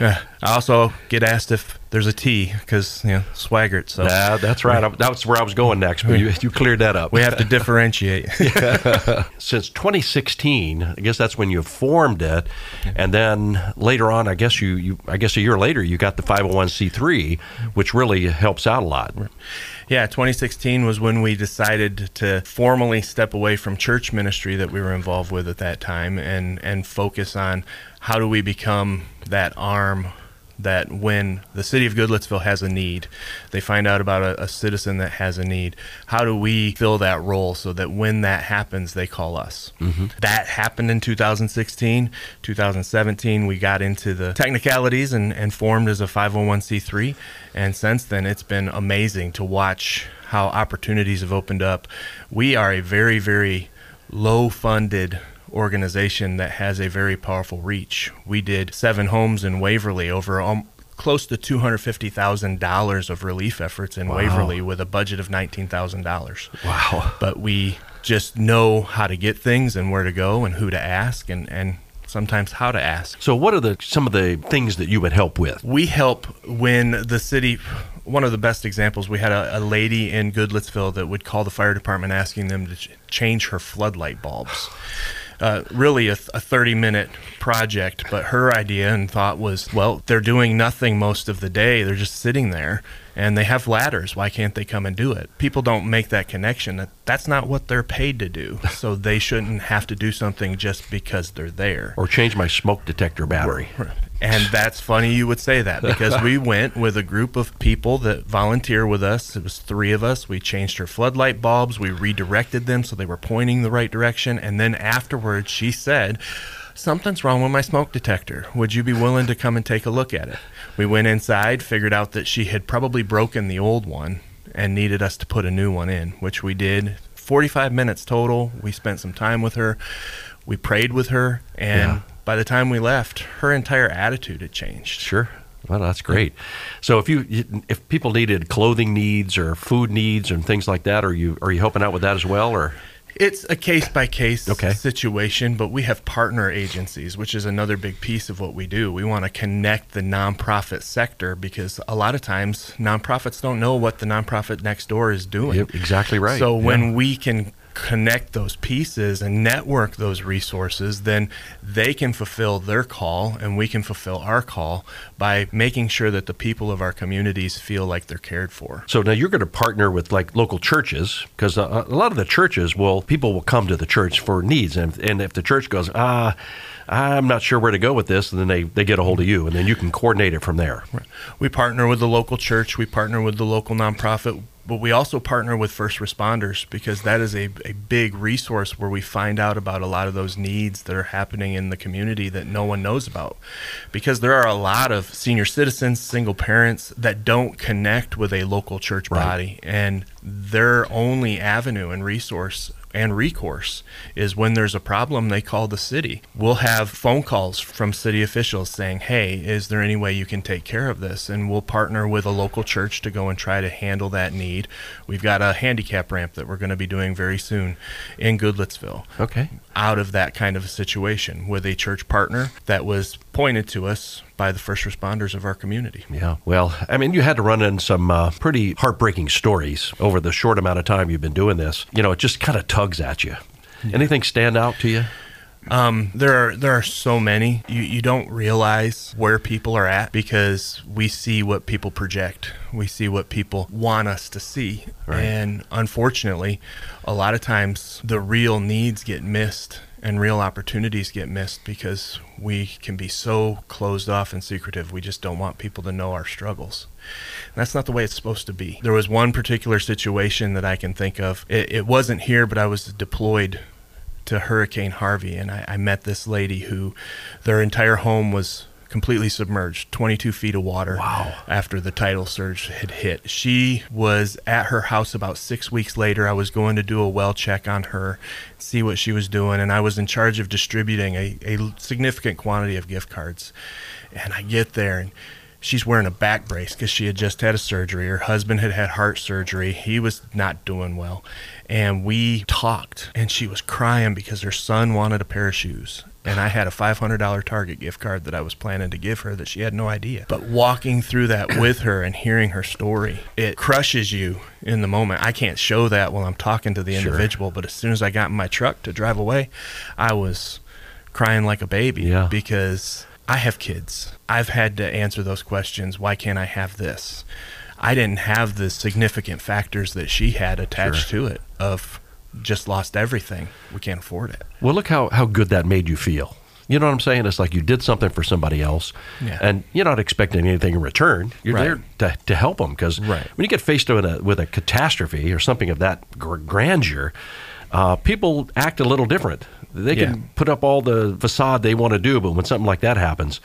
I also get asked if there's a T because you know Swaggart. So Yeah, that's right. I, that's where I was going next, but you, you cleared that up. we have to differentiate. Since 2016, I guess that's when you formed it, and then later on, I guess you, you I guess a year later, you got the 501c3, which really helps out a lot. Yeah, 2016 was when we decided to formally step away from church ministry that we were involved with at that time and and focus on how do we become that arm that when the city of Goodlettsville has a need, they find out about a, a citizen that has a need. How do we fill that role so that when that happens, they call us? Mm-hmm. That happened in 2016. 2017, we got into the technicalities and, and formed as a 501c3. And since then, it's been amazing to watch how opportunities have opened up. We are a very, very low funded organization that has a very powerful reach. We did seven homes in Waverly over um, close to $250,000 of relief efforts in Waverly with a budget of $19,000. Wow. But we just know how to get things and where to go and who to ask and, and sometimes how to ask. So, what are the some of the things that you would help with? We help when the city. One of the best examples, we had a, a lady in Goodlettsville that would call the fire department asking them to ch- change her floodlight bulbs. Uh, really, a, th- a 30 minute project, but her idea and thought was well, they're doing nothing most of the day. They're just sitting there and they have ladders. Why can't they come and do it? People don't make that connection. That That's not what they're paid to do. So they shouldn't have to do something just because they're there. Or change my smoke detector battery? And that's funny you would say that because we went with a group of people that volunteer with us. It was three of us. We changed her floodlight bulbs, we redirected them so they were pointing the right direction. And then afterwards, she said, Something's wrong with my smoke detector. Would you be willing to come and take a look at it? We went inside, figured out that she had probably broken the old one and needed us to put a new one in, which we did. 45 minutes total. We spent some time with her. We prayed with her. And Yeah. By the time we left, her entire attitude had changed. Sure. Well, that's great. So, if you if people needed clothing needs or food needs and things like that, are you are you helping out with that as well, or It's a case by case Okay. situation, but we have partner agencies, which is another big piece of what we do. We want to connect the nonprofit sector because a lot of times nonprofits don't know what the nonprofit next door is doing. Yep, exactly right. So Yeah. when we can connect those pieces and network those resources, then they can fulfill their call and we can fulfill our call by making sure that the people of our communities feel like they're cared for. So now you're going to partner with like local churches because a, a lot of the churches will people will come to the church for needs, and, and if the church goes, ah, I'm not sure where to go with this, and then they they get a hold of you, and then you can coordinate it from there. We partner with the local church, we partner with the local nonprofit, but we also partner with first responders because that is a, a big resource where we find out about a lot of those needs that are happening in the community that no one knows about. Because there are a lot of senior citizens, single parents that don't connect with a local church Right. body, and their only avenue and resource and recourse is when there's a problem they call the city. We'll have phone calls from city officials saying hey is there any way you can take care of this? And we'll partner with a local church to go and try to handle that need. We've got a handicap ramp that we're going to be doing very soon in goodlettsville. Okay. out of that kind of a situation with a church partner that was pointed to us by the first responders of our community Yeah. Well, I mean, you had to run in some uh, pretty heartbreaking stories over the short amount of time you've been doing this. You know, it just kind of tugs at you. Anything stand out to you? Um, there are there are so many. You you don't realize where people are at because we see what people project. We see what people want us to see, Right. and unfortunately, a lot of times the real needs get missed and real opportunities get missed because we can be so closed off and secretive. We just don't want people to know our struggles. And that's not the way it's supposed to be. There was one particular situation that I can think of. It, it wasn't here, but I was deployed to Hurricane Harvey, and I, I met this lady who their entire home was completely submerged, 22 feet of water Wow. after the tidal surge had hit. She was at her house about six weeks later. I was going to do a well check on her, see what she was doing, and I was in charge of distributing a, a significant quantity of gift cards. And I get there, and she's wearing a back brace because she had just had a surgery. Her husband had had heart surgery. He was not doing well. And we talked, and she was crying because her son wanted a pair of shoes. And I had a $500 Target gift card that I was planning to give her that she had no idea. But walking through that with her and hearing her story, it crushes you in the moment. I can't show that while I'm talking to the Sure. individual, but as soon as I got in my truck to drive away, I was crying like a baby Yeah. because I have kids. I've had to answer those questions. Why can't I have this? I didn't have the significant factors that she had attached to it of just lost everything. We can't afford it. Well, look how, how good that made you feel. You know what I'm saying? It's like you did something for somebody else, Yeah. and you're not expecting anything in return. You're Right. there to, to help them because Right. when you get faced with a with a catastrophe or something of that grandeur, uh, people act a little different. They can Yeah. put up all the facade they want to do, but when something like that happens,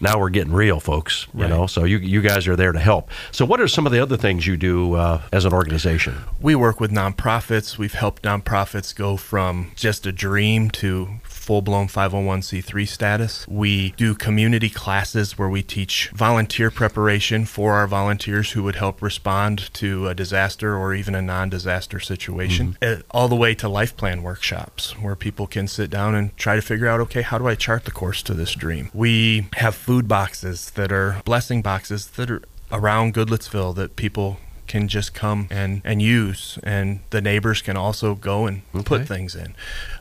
now we're getting real, folks. You Right. know, so you you guys are there to help. So, what are some of the other things you do uh, as an organization? We work with nonprofits. We've helped nonprofits go from just a dream to full blown 501c3 status. We do community classes where we teach volunteer preparation for our volunteers who would help respond to a disaster or even a non disaster situation, Uh, all the way to life plan workshops where people can sit down and try to figure out okay, how do I chart the course to this dream? We have food boxes that are blessing boxes that are around Goodlettsville that people can just come and, and use and the neighbors can also go and put things in.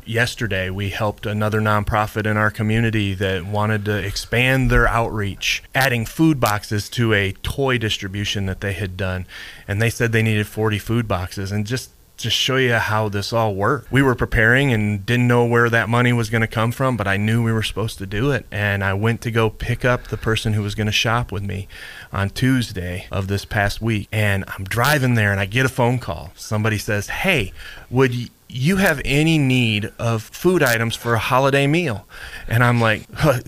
Yesterday we helped another nonprofit in our community that wanted to expand their outreach adding food boxes to a toy distribution that they had done. And they said they needed 40 food boxes and just to show you how this all worked. We were preparing and didn't know where that money was going to come from, but I knew we were supposed to do it. And I went to go pick up the person who was going to shop with me on Tuesday of this past week. And I'm driving there and I get a phone call. Somebody says, Hey, would y- you have any need of food items for a holiday meal? And I'm like, "Huh,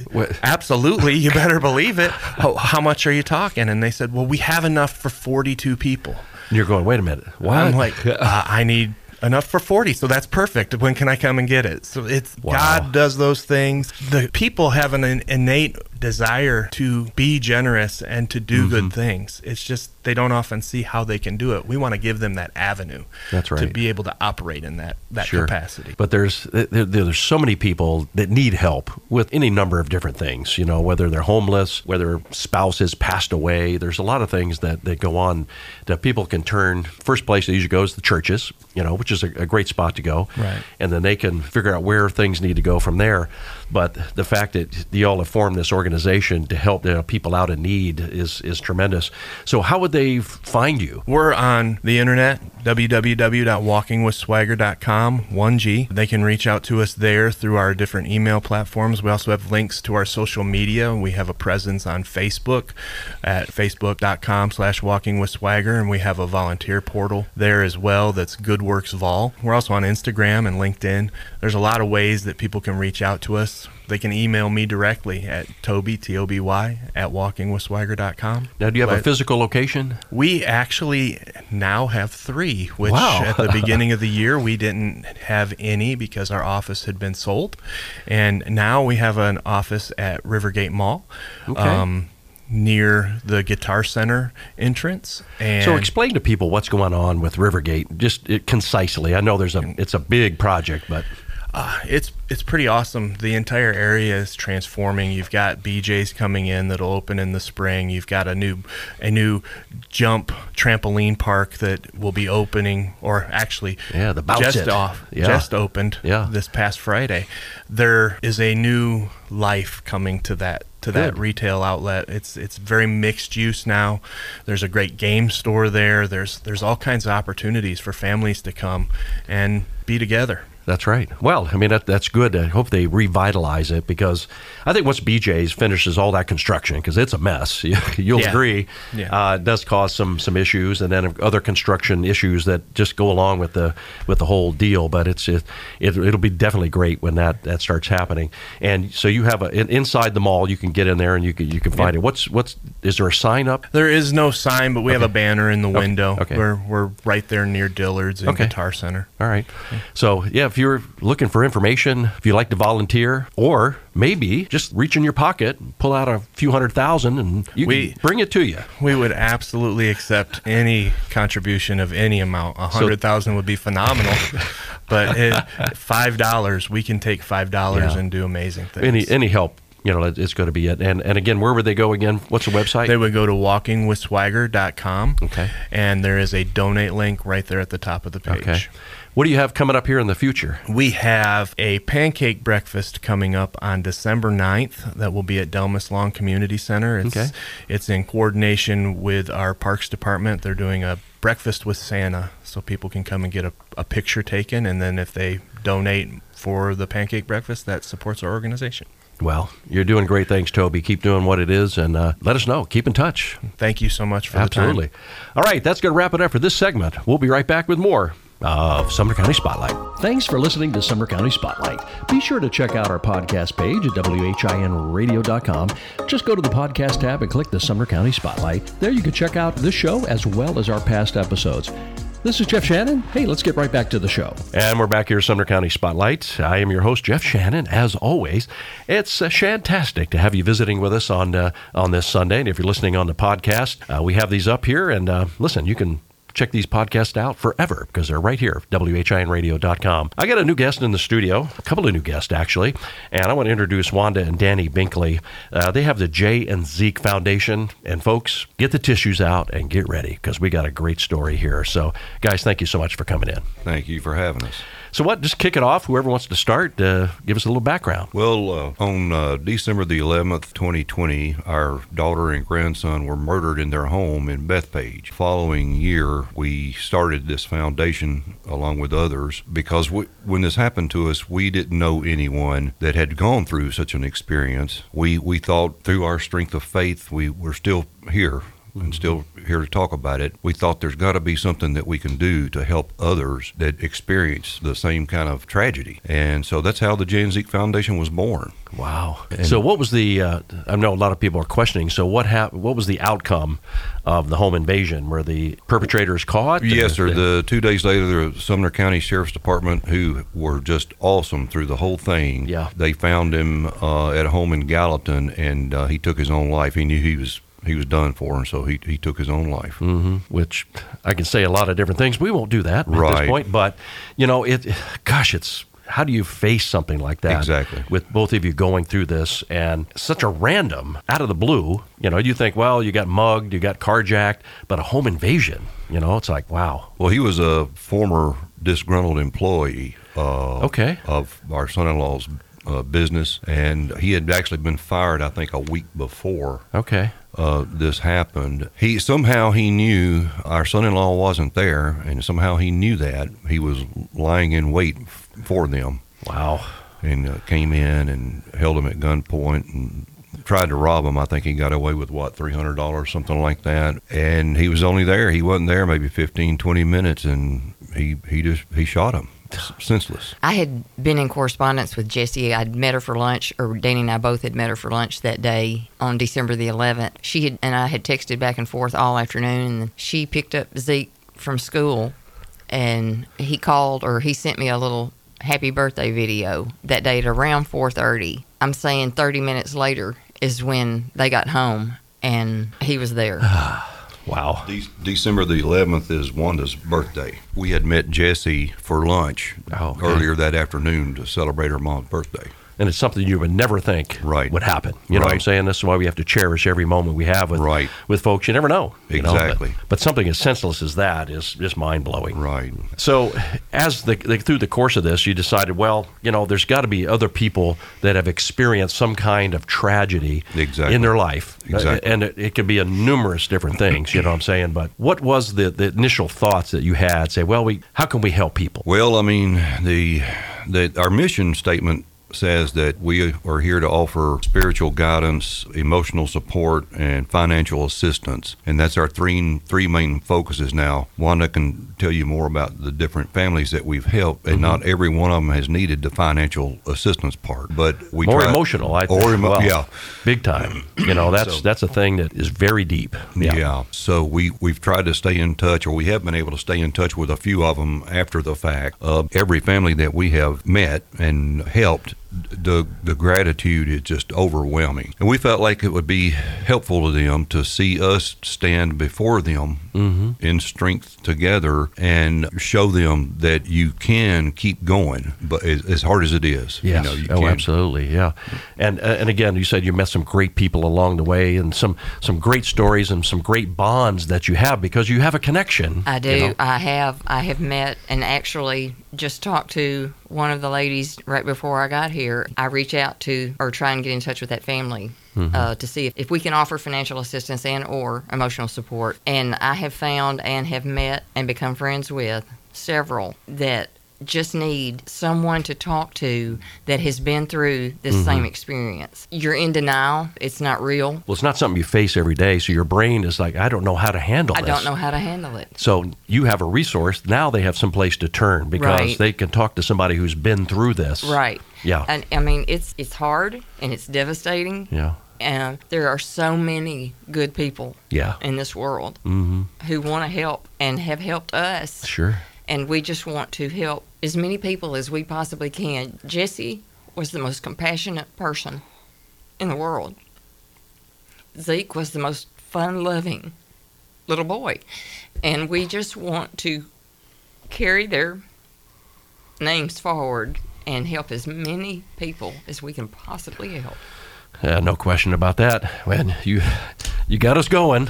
Absolutely. You better believe it. How, how much are you talking? And they said, Well, we have enough for 42 people. You're going, wait a minute, what? I'm like, uh, I need enough for 40, so that's perfect. When can I come and get it? So it's Wow. God does those things. The people have an innate desire to be generous and to do Mm-hmm. good things. It's just they don't often see how they can do it. We want to give them that avenue That's right. to be able to operate in that that capacity. But there's there, there's so many people that need help with any number of different things. You know, whether they're homeless, whether spouse has passed away. There's a lot of things that, that go on that people can turn. First place they usually go is the churches. You know, which is a, a great spot to go. Right. And then they can figure out where things need to go from there. But the fact that you all have formed this organization to help you know, people out in need is is tremendous. So how would they find you? We're on the internet, www.walkingwithswager.com, 1G. They can reach out to us there through our different email platforms. We also have links to our social media. We have a presence on Facebook at facebook.com slash walkingwithswager, and we have a volunteer portal there as well that's Good Works Vol. We're also on Instagram and LinkedIn. There's a lot of ways that people can reach out to us. They can email me directly at toby, T-O-B-Y, at walkingwithswager.com. Now, do you have a physical location? we actually now have three, which Wow. at the beginning of the year we didn't have any because our office had been sold. And now we have an office at Rivergate Mall. Okay. near the Guitar Center entrance. And So explain to people what's going on with Rivergate, just uh, concisely. I know there's a it's a big project, but Uh, it's it's pretty awesome. The entire area is transforming. You've got BJ's coming in that'll open in the spring. You've got a new a new jump trampoline park that will be opening, or actually, Yeah, the just off, Yeah. just opened Yeah. this past Friday. There is a new life coming to that to that retail outlet. It's it's very mixed use now. There's a great game store there. There's there's all kinds of opportunities for families to come and be together. That's right. Well, I mean that, that's good. I hope they revitalize it because I think once BJ's finishes all that construction, because it's a mess, you'll Yeah. agree, Yeah. uh, it does cause some some issues, and then other construction issues that just go along with the with the whole deal. But it's it, it it'll be definitely great when that that starts happening. And so you have a inside the mall, you can get in there and you can you can find it. What's what's is there a sign up? There is no sign, but we have a banner in the window. okay. We're we're right there near Dillard's and Okay. Guitar Center. All right. So, yeah, if you're looking for information, if you'd like to volunteer, or maybe just reach in your pocket, pull out a few hundred thousand, and you We- bring it to you. We would absolutely accept any contribution of any amount. A hundred thousand would be phenomenal, but it, five dollars, we can take five dollars Yeah. and do amazing things. Any any help, you know, it's going to be it. And and again, where would they go again? What's the website? They would go to walkingwithswager.com. Okay. And there is a donate link right there at the top of the page. okay. What do you have coming up here in the future? We have a pancake breakfast coming up on December 9th that will be at Delmas Long Community Center. It's, Okay. it's in coordination with our Parks Department. They're doing a breakfast with Santa so people can come and get a, a picture taken. And then if they donate for the pancake breakfast, that supports our organization. Well, you're doing great things, Toby. Keep doing what it is, and uh, let us know. Keep in touch. Thank you so much for Absolutely. the time. All right, that's going to wrap it up for this segment. We'll be right back with more of Sumner County Spotlight. Thanks for listening to Sumner County Spotlight. Be sure to check out our podcast page at WHINradio.com. Just go to the podcast tab and click the Sumner County Spotlight. There you can check out this show as well as our past episodes. This is Jeff Shannon. Hey, let's get right back to the show. And we're back here, Sumner County Spotlight. I am your host, Jeff Shannon. As always, it's uh, fantastic to have you visiting with us on uh, on this Sunday. And if you're listening on the podcast, uh, we have these up here. And uh, listen, you can check these podcasts out forever because they're right here, WHINradio.com. I got a new guest in the studio, a couple of new guests actually, and I want to introduce Wanda and Danny Binkley. Uh, they have the Jae and Zeke Foundation, and folks, get the tissues out and get ready because we got a great story here. So, guys, thank you so much for coming in. Thank you for having us. So, what? Just kick it off. Whoever wants to start, uh, give us a little background. Well, uh, on uh, December the 11th, 2020, our daughter and grandson were murdered in their home in Bethpage. Following year, we started this foundation along with others because we, when this happened to us, we didn't know anyone that had gone through such an experience. We we thought through our strength of faith, we were still here and still here to talk about it. We thought there's got to be something that we can do to help others that experience the same kind of tragedy. And so that's how the Jae and Zeke Foundation was born. Wow. so, what was the? Uh, I know a lot of people are questioning. So, what hap- What was the outcome of the home invasion? Were the perpetrators caught? Yes, sir. The two days later, the Sumner County Sheriff's Department, who were just awesome through the whole thing, Yeah. they found him uh, at a home in Gallatin, and uh, he took his own life. He knew he was he was done for, and so he he took his own life. Mhm, which I can say a lot of different things. We won't do that at this point. But you know, it. Gosh, it's how do you face something like that? Exactly. With both of you going through this and such a random, out of the blue. You know, you think, well, you got mugged, you got carjacked, but a home invasion. You know, it's like, wow. Well, he was a former disgruntled employee uh, Okay. of our son-in-law's uh, business, and he had actually been fired, I think, a week before Okay. Uh, this happened. He somehow he knew our son-in-law wasn't there, and somehow he knew that he was lying in wait f- for them, Wow. and uh, came in and held them at gunpoint and tried to rob him. I think he got away with what three hundred dollars, something like that. And he was only there. He wasn't there maybe 15, 20 minutes, and he he just he shot him senseless. I had been in correspondence with Jessie. I'd met her for lunch, or Danny and I both had met her for lunch that day on December the 11th. She had, and I had texted back and forth all afternoon. And she picked up Zeke from school, and he called or he sent me a little happy birthday video that day at around 4:30. I'm saying 30 minutes later is when they got home, and he was there. Wow. De- December the 11th is Wanda's birthday. We had met Jesse for lunch Oh, okay. earlier that afternoon to celebrate her mom's birthday. And it's something you would never think Right. would happen. You know what I'm saying? This is why we have to cherish every moment we have with Right. with folks. You never know. you know, but- Exactly. but, something as senseless as that is just mind blowing. Right. So, as the, the through the course of this, you decided, well, you know, there's got to be other people that have experienced some kind of tragedy Exactly. in their life, Exactly. Uh, and it, it could be a numerous different things. You know what I'm saying? But what was the, the initial thoughts that you had? Say, well, we how can we help people? Well, I mean, the, the our mission statement says that we are here to offer spiritual guidance, emotional support, and financial assistance, and that's our three three main focuses now. Wanda can tell you more about the different families that we've helped, and not every one of them has needed the financial assistance part, but we More try, emotional, I think. Or emo- well, yeah. big time. You know, that's So- that's a thing that is very deep. Yeah. So we we've tried to stay in touch, or we have been able to stay in touch with a few of them after the fact. Uh, every family that we have met and helped, the the gratitude is just overwhelming, and we felt like it would be helpful to them to see us stand before them Mm-hmm. in strength together and show them that you can keep going, but as, as hard as it is, Yes. you know, you oh, can. absolutely. Yeah. And uh, and again, you said you met some great people along the way, and some some great stories and some great bonds that you have because you have a connection. I do. you know? I have. I have met and actually just talked to one of the ladies right before I got here. I reach out to or try and get in touch with that family Mm-hmm. uh, to see if, if we can offer financial assistance and or emotional support. And I have found and have met and become friends with several that just need someone to talk to that has been through this Mm-hmm. same experience. You're in denial. It's not real. Well, it's not something you face every day, so your brain is like, I don't know how to handle this. I this. don't know how to handle it. So you have a resource. Now they have some place to turn because Right. they can talk to somebody who's been through this. Right. Yeah. And I mean, it's it's hard and it's devastating. Yeah. And there are so many good people Yeah. in this world Mm-hmm. who want to help and have helped us. Sure. And we just want to help as many people as we possibly can. Jesse was the most compassionate person in the world. Zeke was the most fun loving little boy. And we just want to carry their names forward and help as many people as we can possibly help. Yeah, no question about that. Man, you you got us going.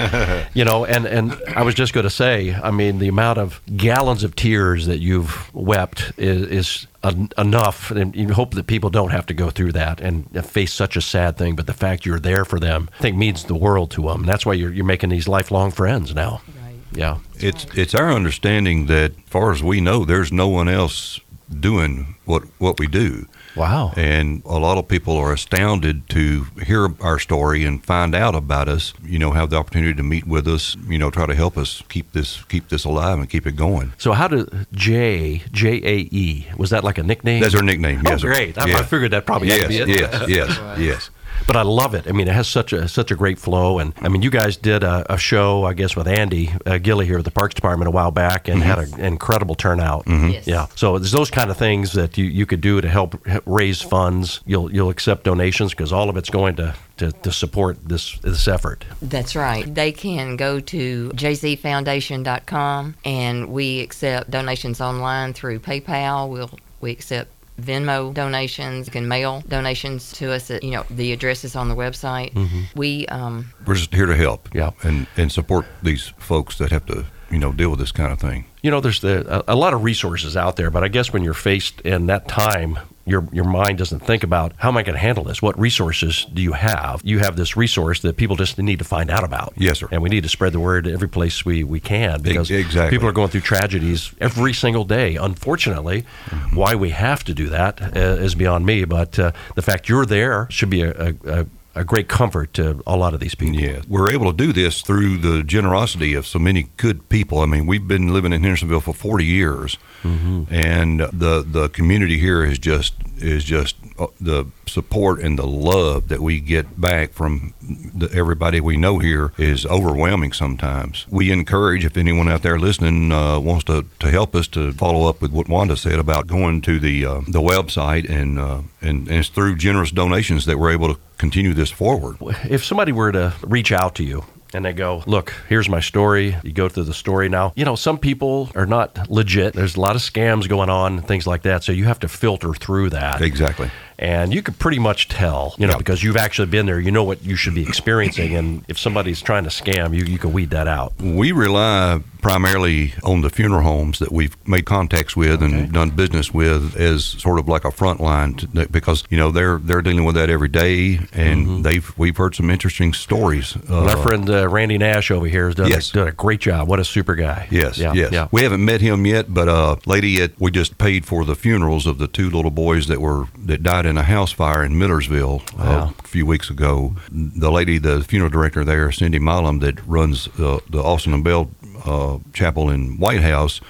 you know, and and I was just going to say, I mean, the amount of gallons of tears that you've wept is, is en- enough, and you hope that people don't have to go through that and face such a sad thing. But the fact you're there for them, I think, means the world to them. And That's why you're you're making these lifelong friends now. Right. Yeah. It's it's our understanding that, as far as we know, there's no one else doing what what we do. Wow. And a lot of people are astounded to hear our story and find out about us. You know, have the opportunity to meet with us. You know, try to help us keep this keep this alive and keep it going. So how did J J A E was that like a nickname? That's her nickname. Oh, yes, sir. Oh, great! I, Yeah. I figured that probably yes, to be it. yes, yes, yes. But I love it. I mean, it has such a such a great flow, and I mean, you guys did a, a show, I guess, with Andy uh, Gilly here at the Parks Department a while back, and had an incredible turnout. Yes. Yeah. So there's those kind of things that you, you could do to help raise funds. You'll you'll accept donations because all of it's going to, to, to support this this effort. That's right. They can go to jzfoundation.com and we accept donations online through PayPal. We'll we accept Venmo donations. You can mail donations to us at you know the address is on the website. We um, We're just here to help. Yeah. And and support these folks that have to you know deal with this kind of thing. You know, there's the, a, a lot of resources out there, but I guess when you're faced in that time, your your mind doesn't think about how am I going to handle this? What resources do you have? You have this resource that people just need to find out about. Yes, sir. And we need to spread the word every place we, we can because exactly. people are going through tragedies every single day. Unfortunately, Mm-hmm. why we have to do that uh, is beyond me. But uh, the fact you're there should be a, a, a a great comfort to a lot of these people. Yeah, we're able to do this through the generosity of so many good people. I mean, we've been living in Hendersonville for 40 years, mm-hmm. and the the community here is just is just uh, the support and the love that we get back from the, everybody we know here is overwhelming. Sometimes we encourage if anyone out there listening uh, wants to, to help us to follow up with what Wanda said about going to the uh, the website and, uh, and and it's through generous donations that we're able to continue this forward. If somebody were to reach out to you and they go, Look, here's my story. You go through the story now. You know, some people are not legit. There's a lot of scams going on, things like that. So you have to filter through that. Exactly. And you could pretty much tell, you know, Yeah. because you've actually been there. You know what you should be experiencing. And if somebody's trying to scam, you, you can weed that out. We rely primarily on the funeral homes that we've made contacts with and done business with as sort of like a front line to, because you know they're they're dealing with that every day and they've we've heard some interesting stories. Mm-hmm. Our Uh, friend uh, Randy Nash over here has done, Yes. a, done a great job. What a super guy. Yes, Yeah. yes. Yeah. We haven't met him yet, but uh, lady at we just paid for the funerals of the two little boys that were that died in a house fire in Millersville uh, Wow. a few weeks ago. The lady, the funeral director there, Cindy Milam, that runs uh, the Austin and Bell uh, Chapel in White House.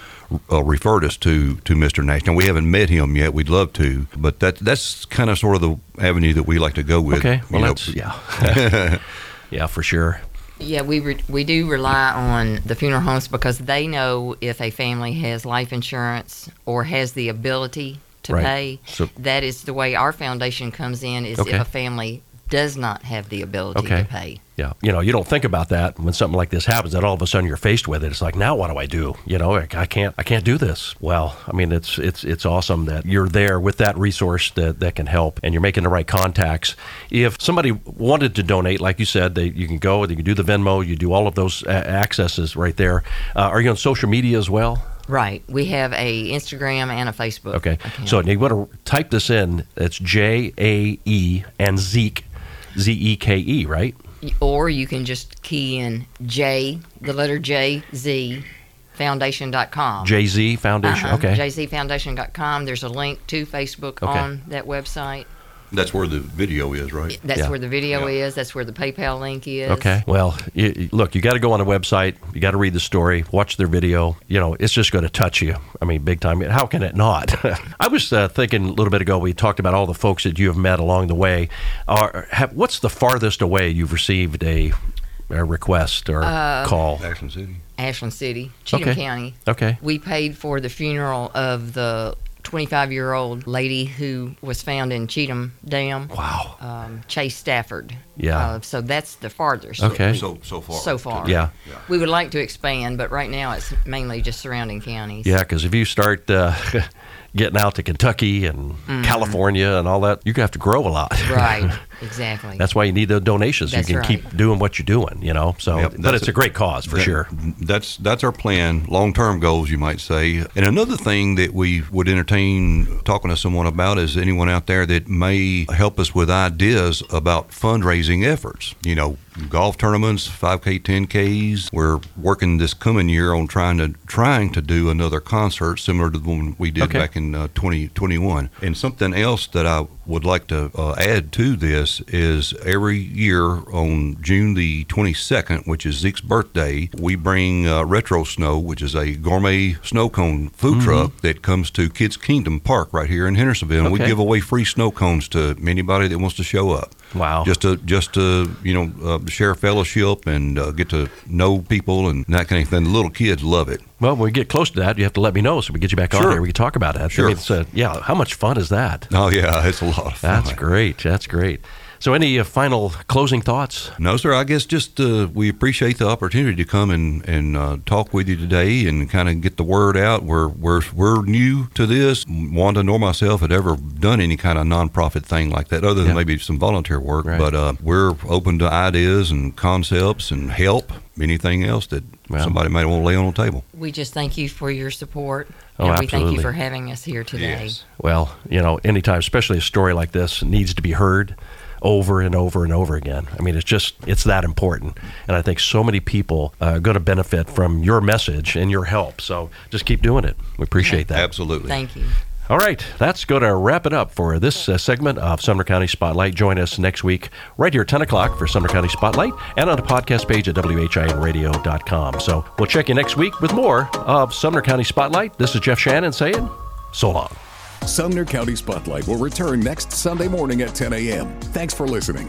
Uh, referred us to to Mr. Nash. Now we haven't met him yet. We'd love to, but that that's kind of sort of the avenue that we like to go with. Okay. Well, that's, yeah. yeah, for sure. Yeah, we re- we do rely on the funeral homes because they know if a family has life insurance or has the ability to Right. pay. So- that is the way our foundation comes in. Is Okay. if a family does not have the ability Okay. to pay. Yeah, you know, you don't think about that when something like this happens. That all of a sudden you're faced with it. It's like, now what do I do? You know, like, I can't, I can't do this. Well, I mean, it's it's it's awesome that you're there with that resource that, that can help, and you're making the right contacts. If somebody wanted to donate, like you said, they you can go, you can do the Venmo, you do all of those accesses right there. Uh, are you on social media as well? Right. We have a Instagram and a Facebook. Okay, account. so you want to type this in. It's J A E and Zeke, Z E K E, right? or you can just key in J, the letter J Z, foundation.com. J Z Foundation. Uh-huh, Okay. JZFoundation.com. There's a link to Facebook Okay. on that website. That's where the video is, right? That's Yeah. where the video Yeah. is. That's where the PayPal link is. Okay. Well, you, you- look, you got to go on a website. You got to read the story, watch their video. You know, it's just going to touch you. I mean, big time. How can it not? I was uh, thinking a little bit ago. We talked about all the folks that you have met along the way. Are, have, what's the farthest away you've received a, a request or Uh, call? Ashland City. Ashland City, Cheatham Okay. County. Okay. We paid for the funeral of the 25 year old lady who was found in Cheatham Dam, Wow. um, Chase Stafford. Yeah. Uh, so that's the farthest. Okay. So so far. So far. Yeah. We would like to expand, but right now it's mainly just surrounding counties. Yeah, because if you start uh, getting out to Kentucky and California and all that, you're going to have to grow a lot. Right. Exactly. That's why you need the donations. That's you can right. keep doing what you're doing, you know. So, Yep, but that's it's a, a- great cause for That- sure. That's that's our plan, long term goals, you might say. And another thing that we would entertain talking to someone about is anyone out there that may help us with ideas about fundraising efforts. You know, golf tournaments, 5K, 10Ks. We're working this coming year on trying to trying to do another concert similar to the one we did Okay. back in uh, 2021. and something else that I would like to uh, add to this is every year on June the 22nd, which is Zeke's birthday, we bring uh, Retro Snow, which is a gourmet snow cone food Mm-hmm. truck that comes to Kids Kingdom Park right here in Hendersonville. And we give away free snow cones to anybody that wants to show up. Wow. Just to just to you know uh, share fellowship and uh, get to know people and that kind of thing. The little kids love it. Well, when we get close to that, you have to let me know so we get you back on here. We can talk about that. Sure. I mean, it's, uh, yeah. How much fun is that? Oh yeah, it's a lot of fun. That's great. That's great. So, any uh, final closing thoughts? No, sir. I guess just uh, we appreciate the opportunity to come and and uh, talk with you today and kind of get the word out. We're we're we're new to this. Wanda nor myself had ever done any kind of nonprofit thing like that, other than Yeah. maybe some volunteer work. Right. But uh, we're open to ideas and concepts and help. Anything else that Well. somebody might want to lay on the table. We just thank you for your support. Oh, and we thank you for having us here today. Yes. Well, you know, anytime, especially a story like this, needs to be heard over and over and over again. I mean, it's just it's that important, and I think so many people are going to benefit from your message and your help. So just keep doing it. We appreciate that. Absolutely. Thank you. All right, that's going to wrap it up for this uh, segment of Sumner County Spotlight. Join us next week right here at 10 o'clock for Sumner County Spotlight and on the podcast page at WHINradio.com. So we'll check you next week with more of Sumner County Spotlight. This is Jeff Shannon saying so long. Sumner County Spotlight will return next Sunday morning at 10 a.m. Thanks for listening.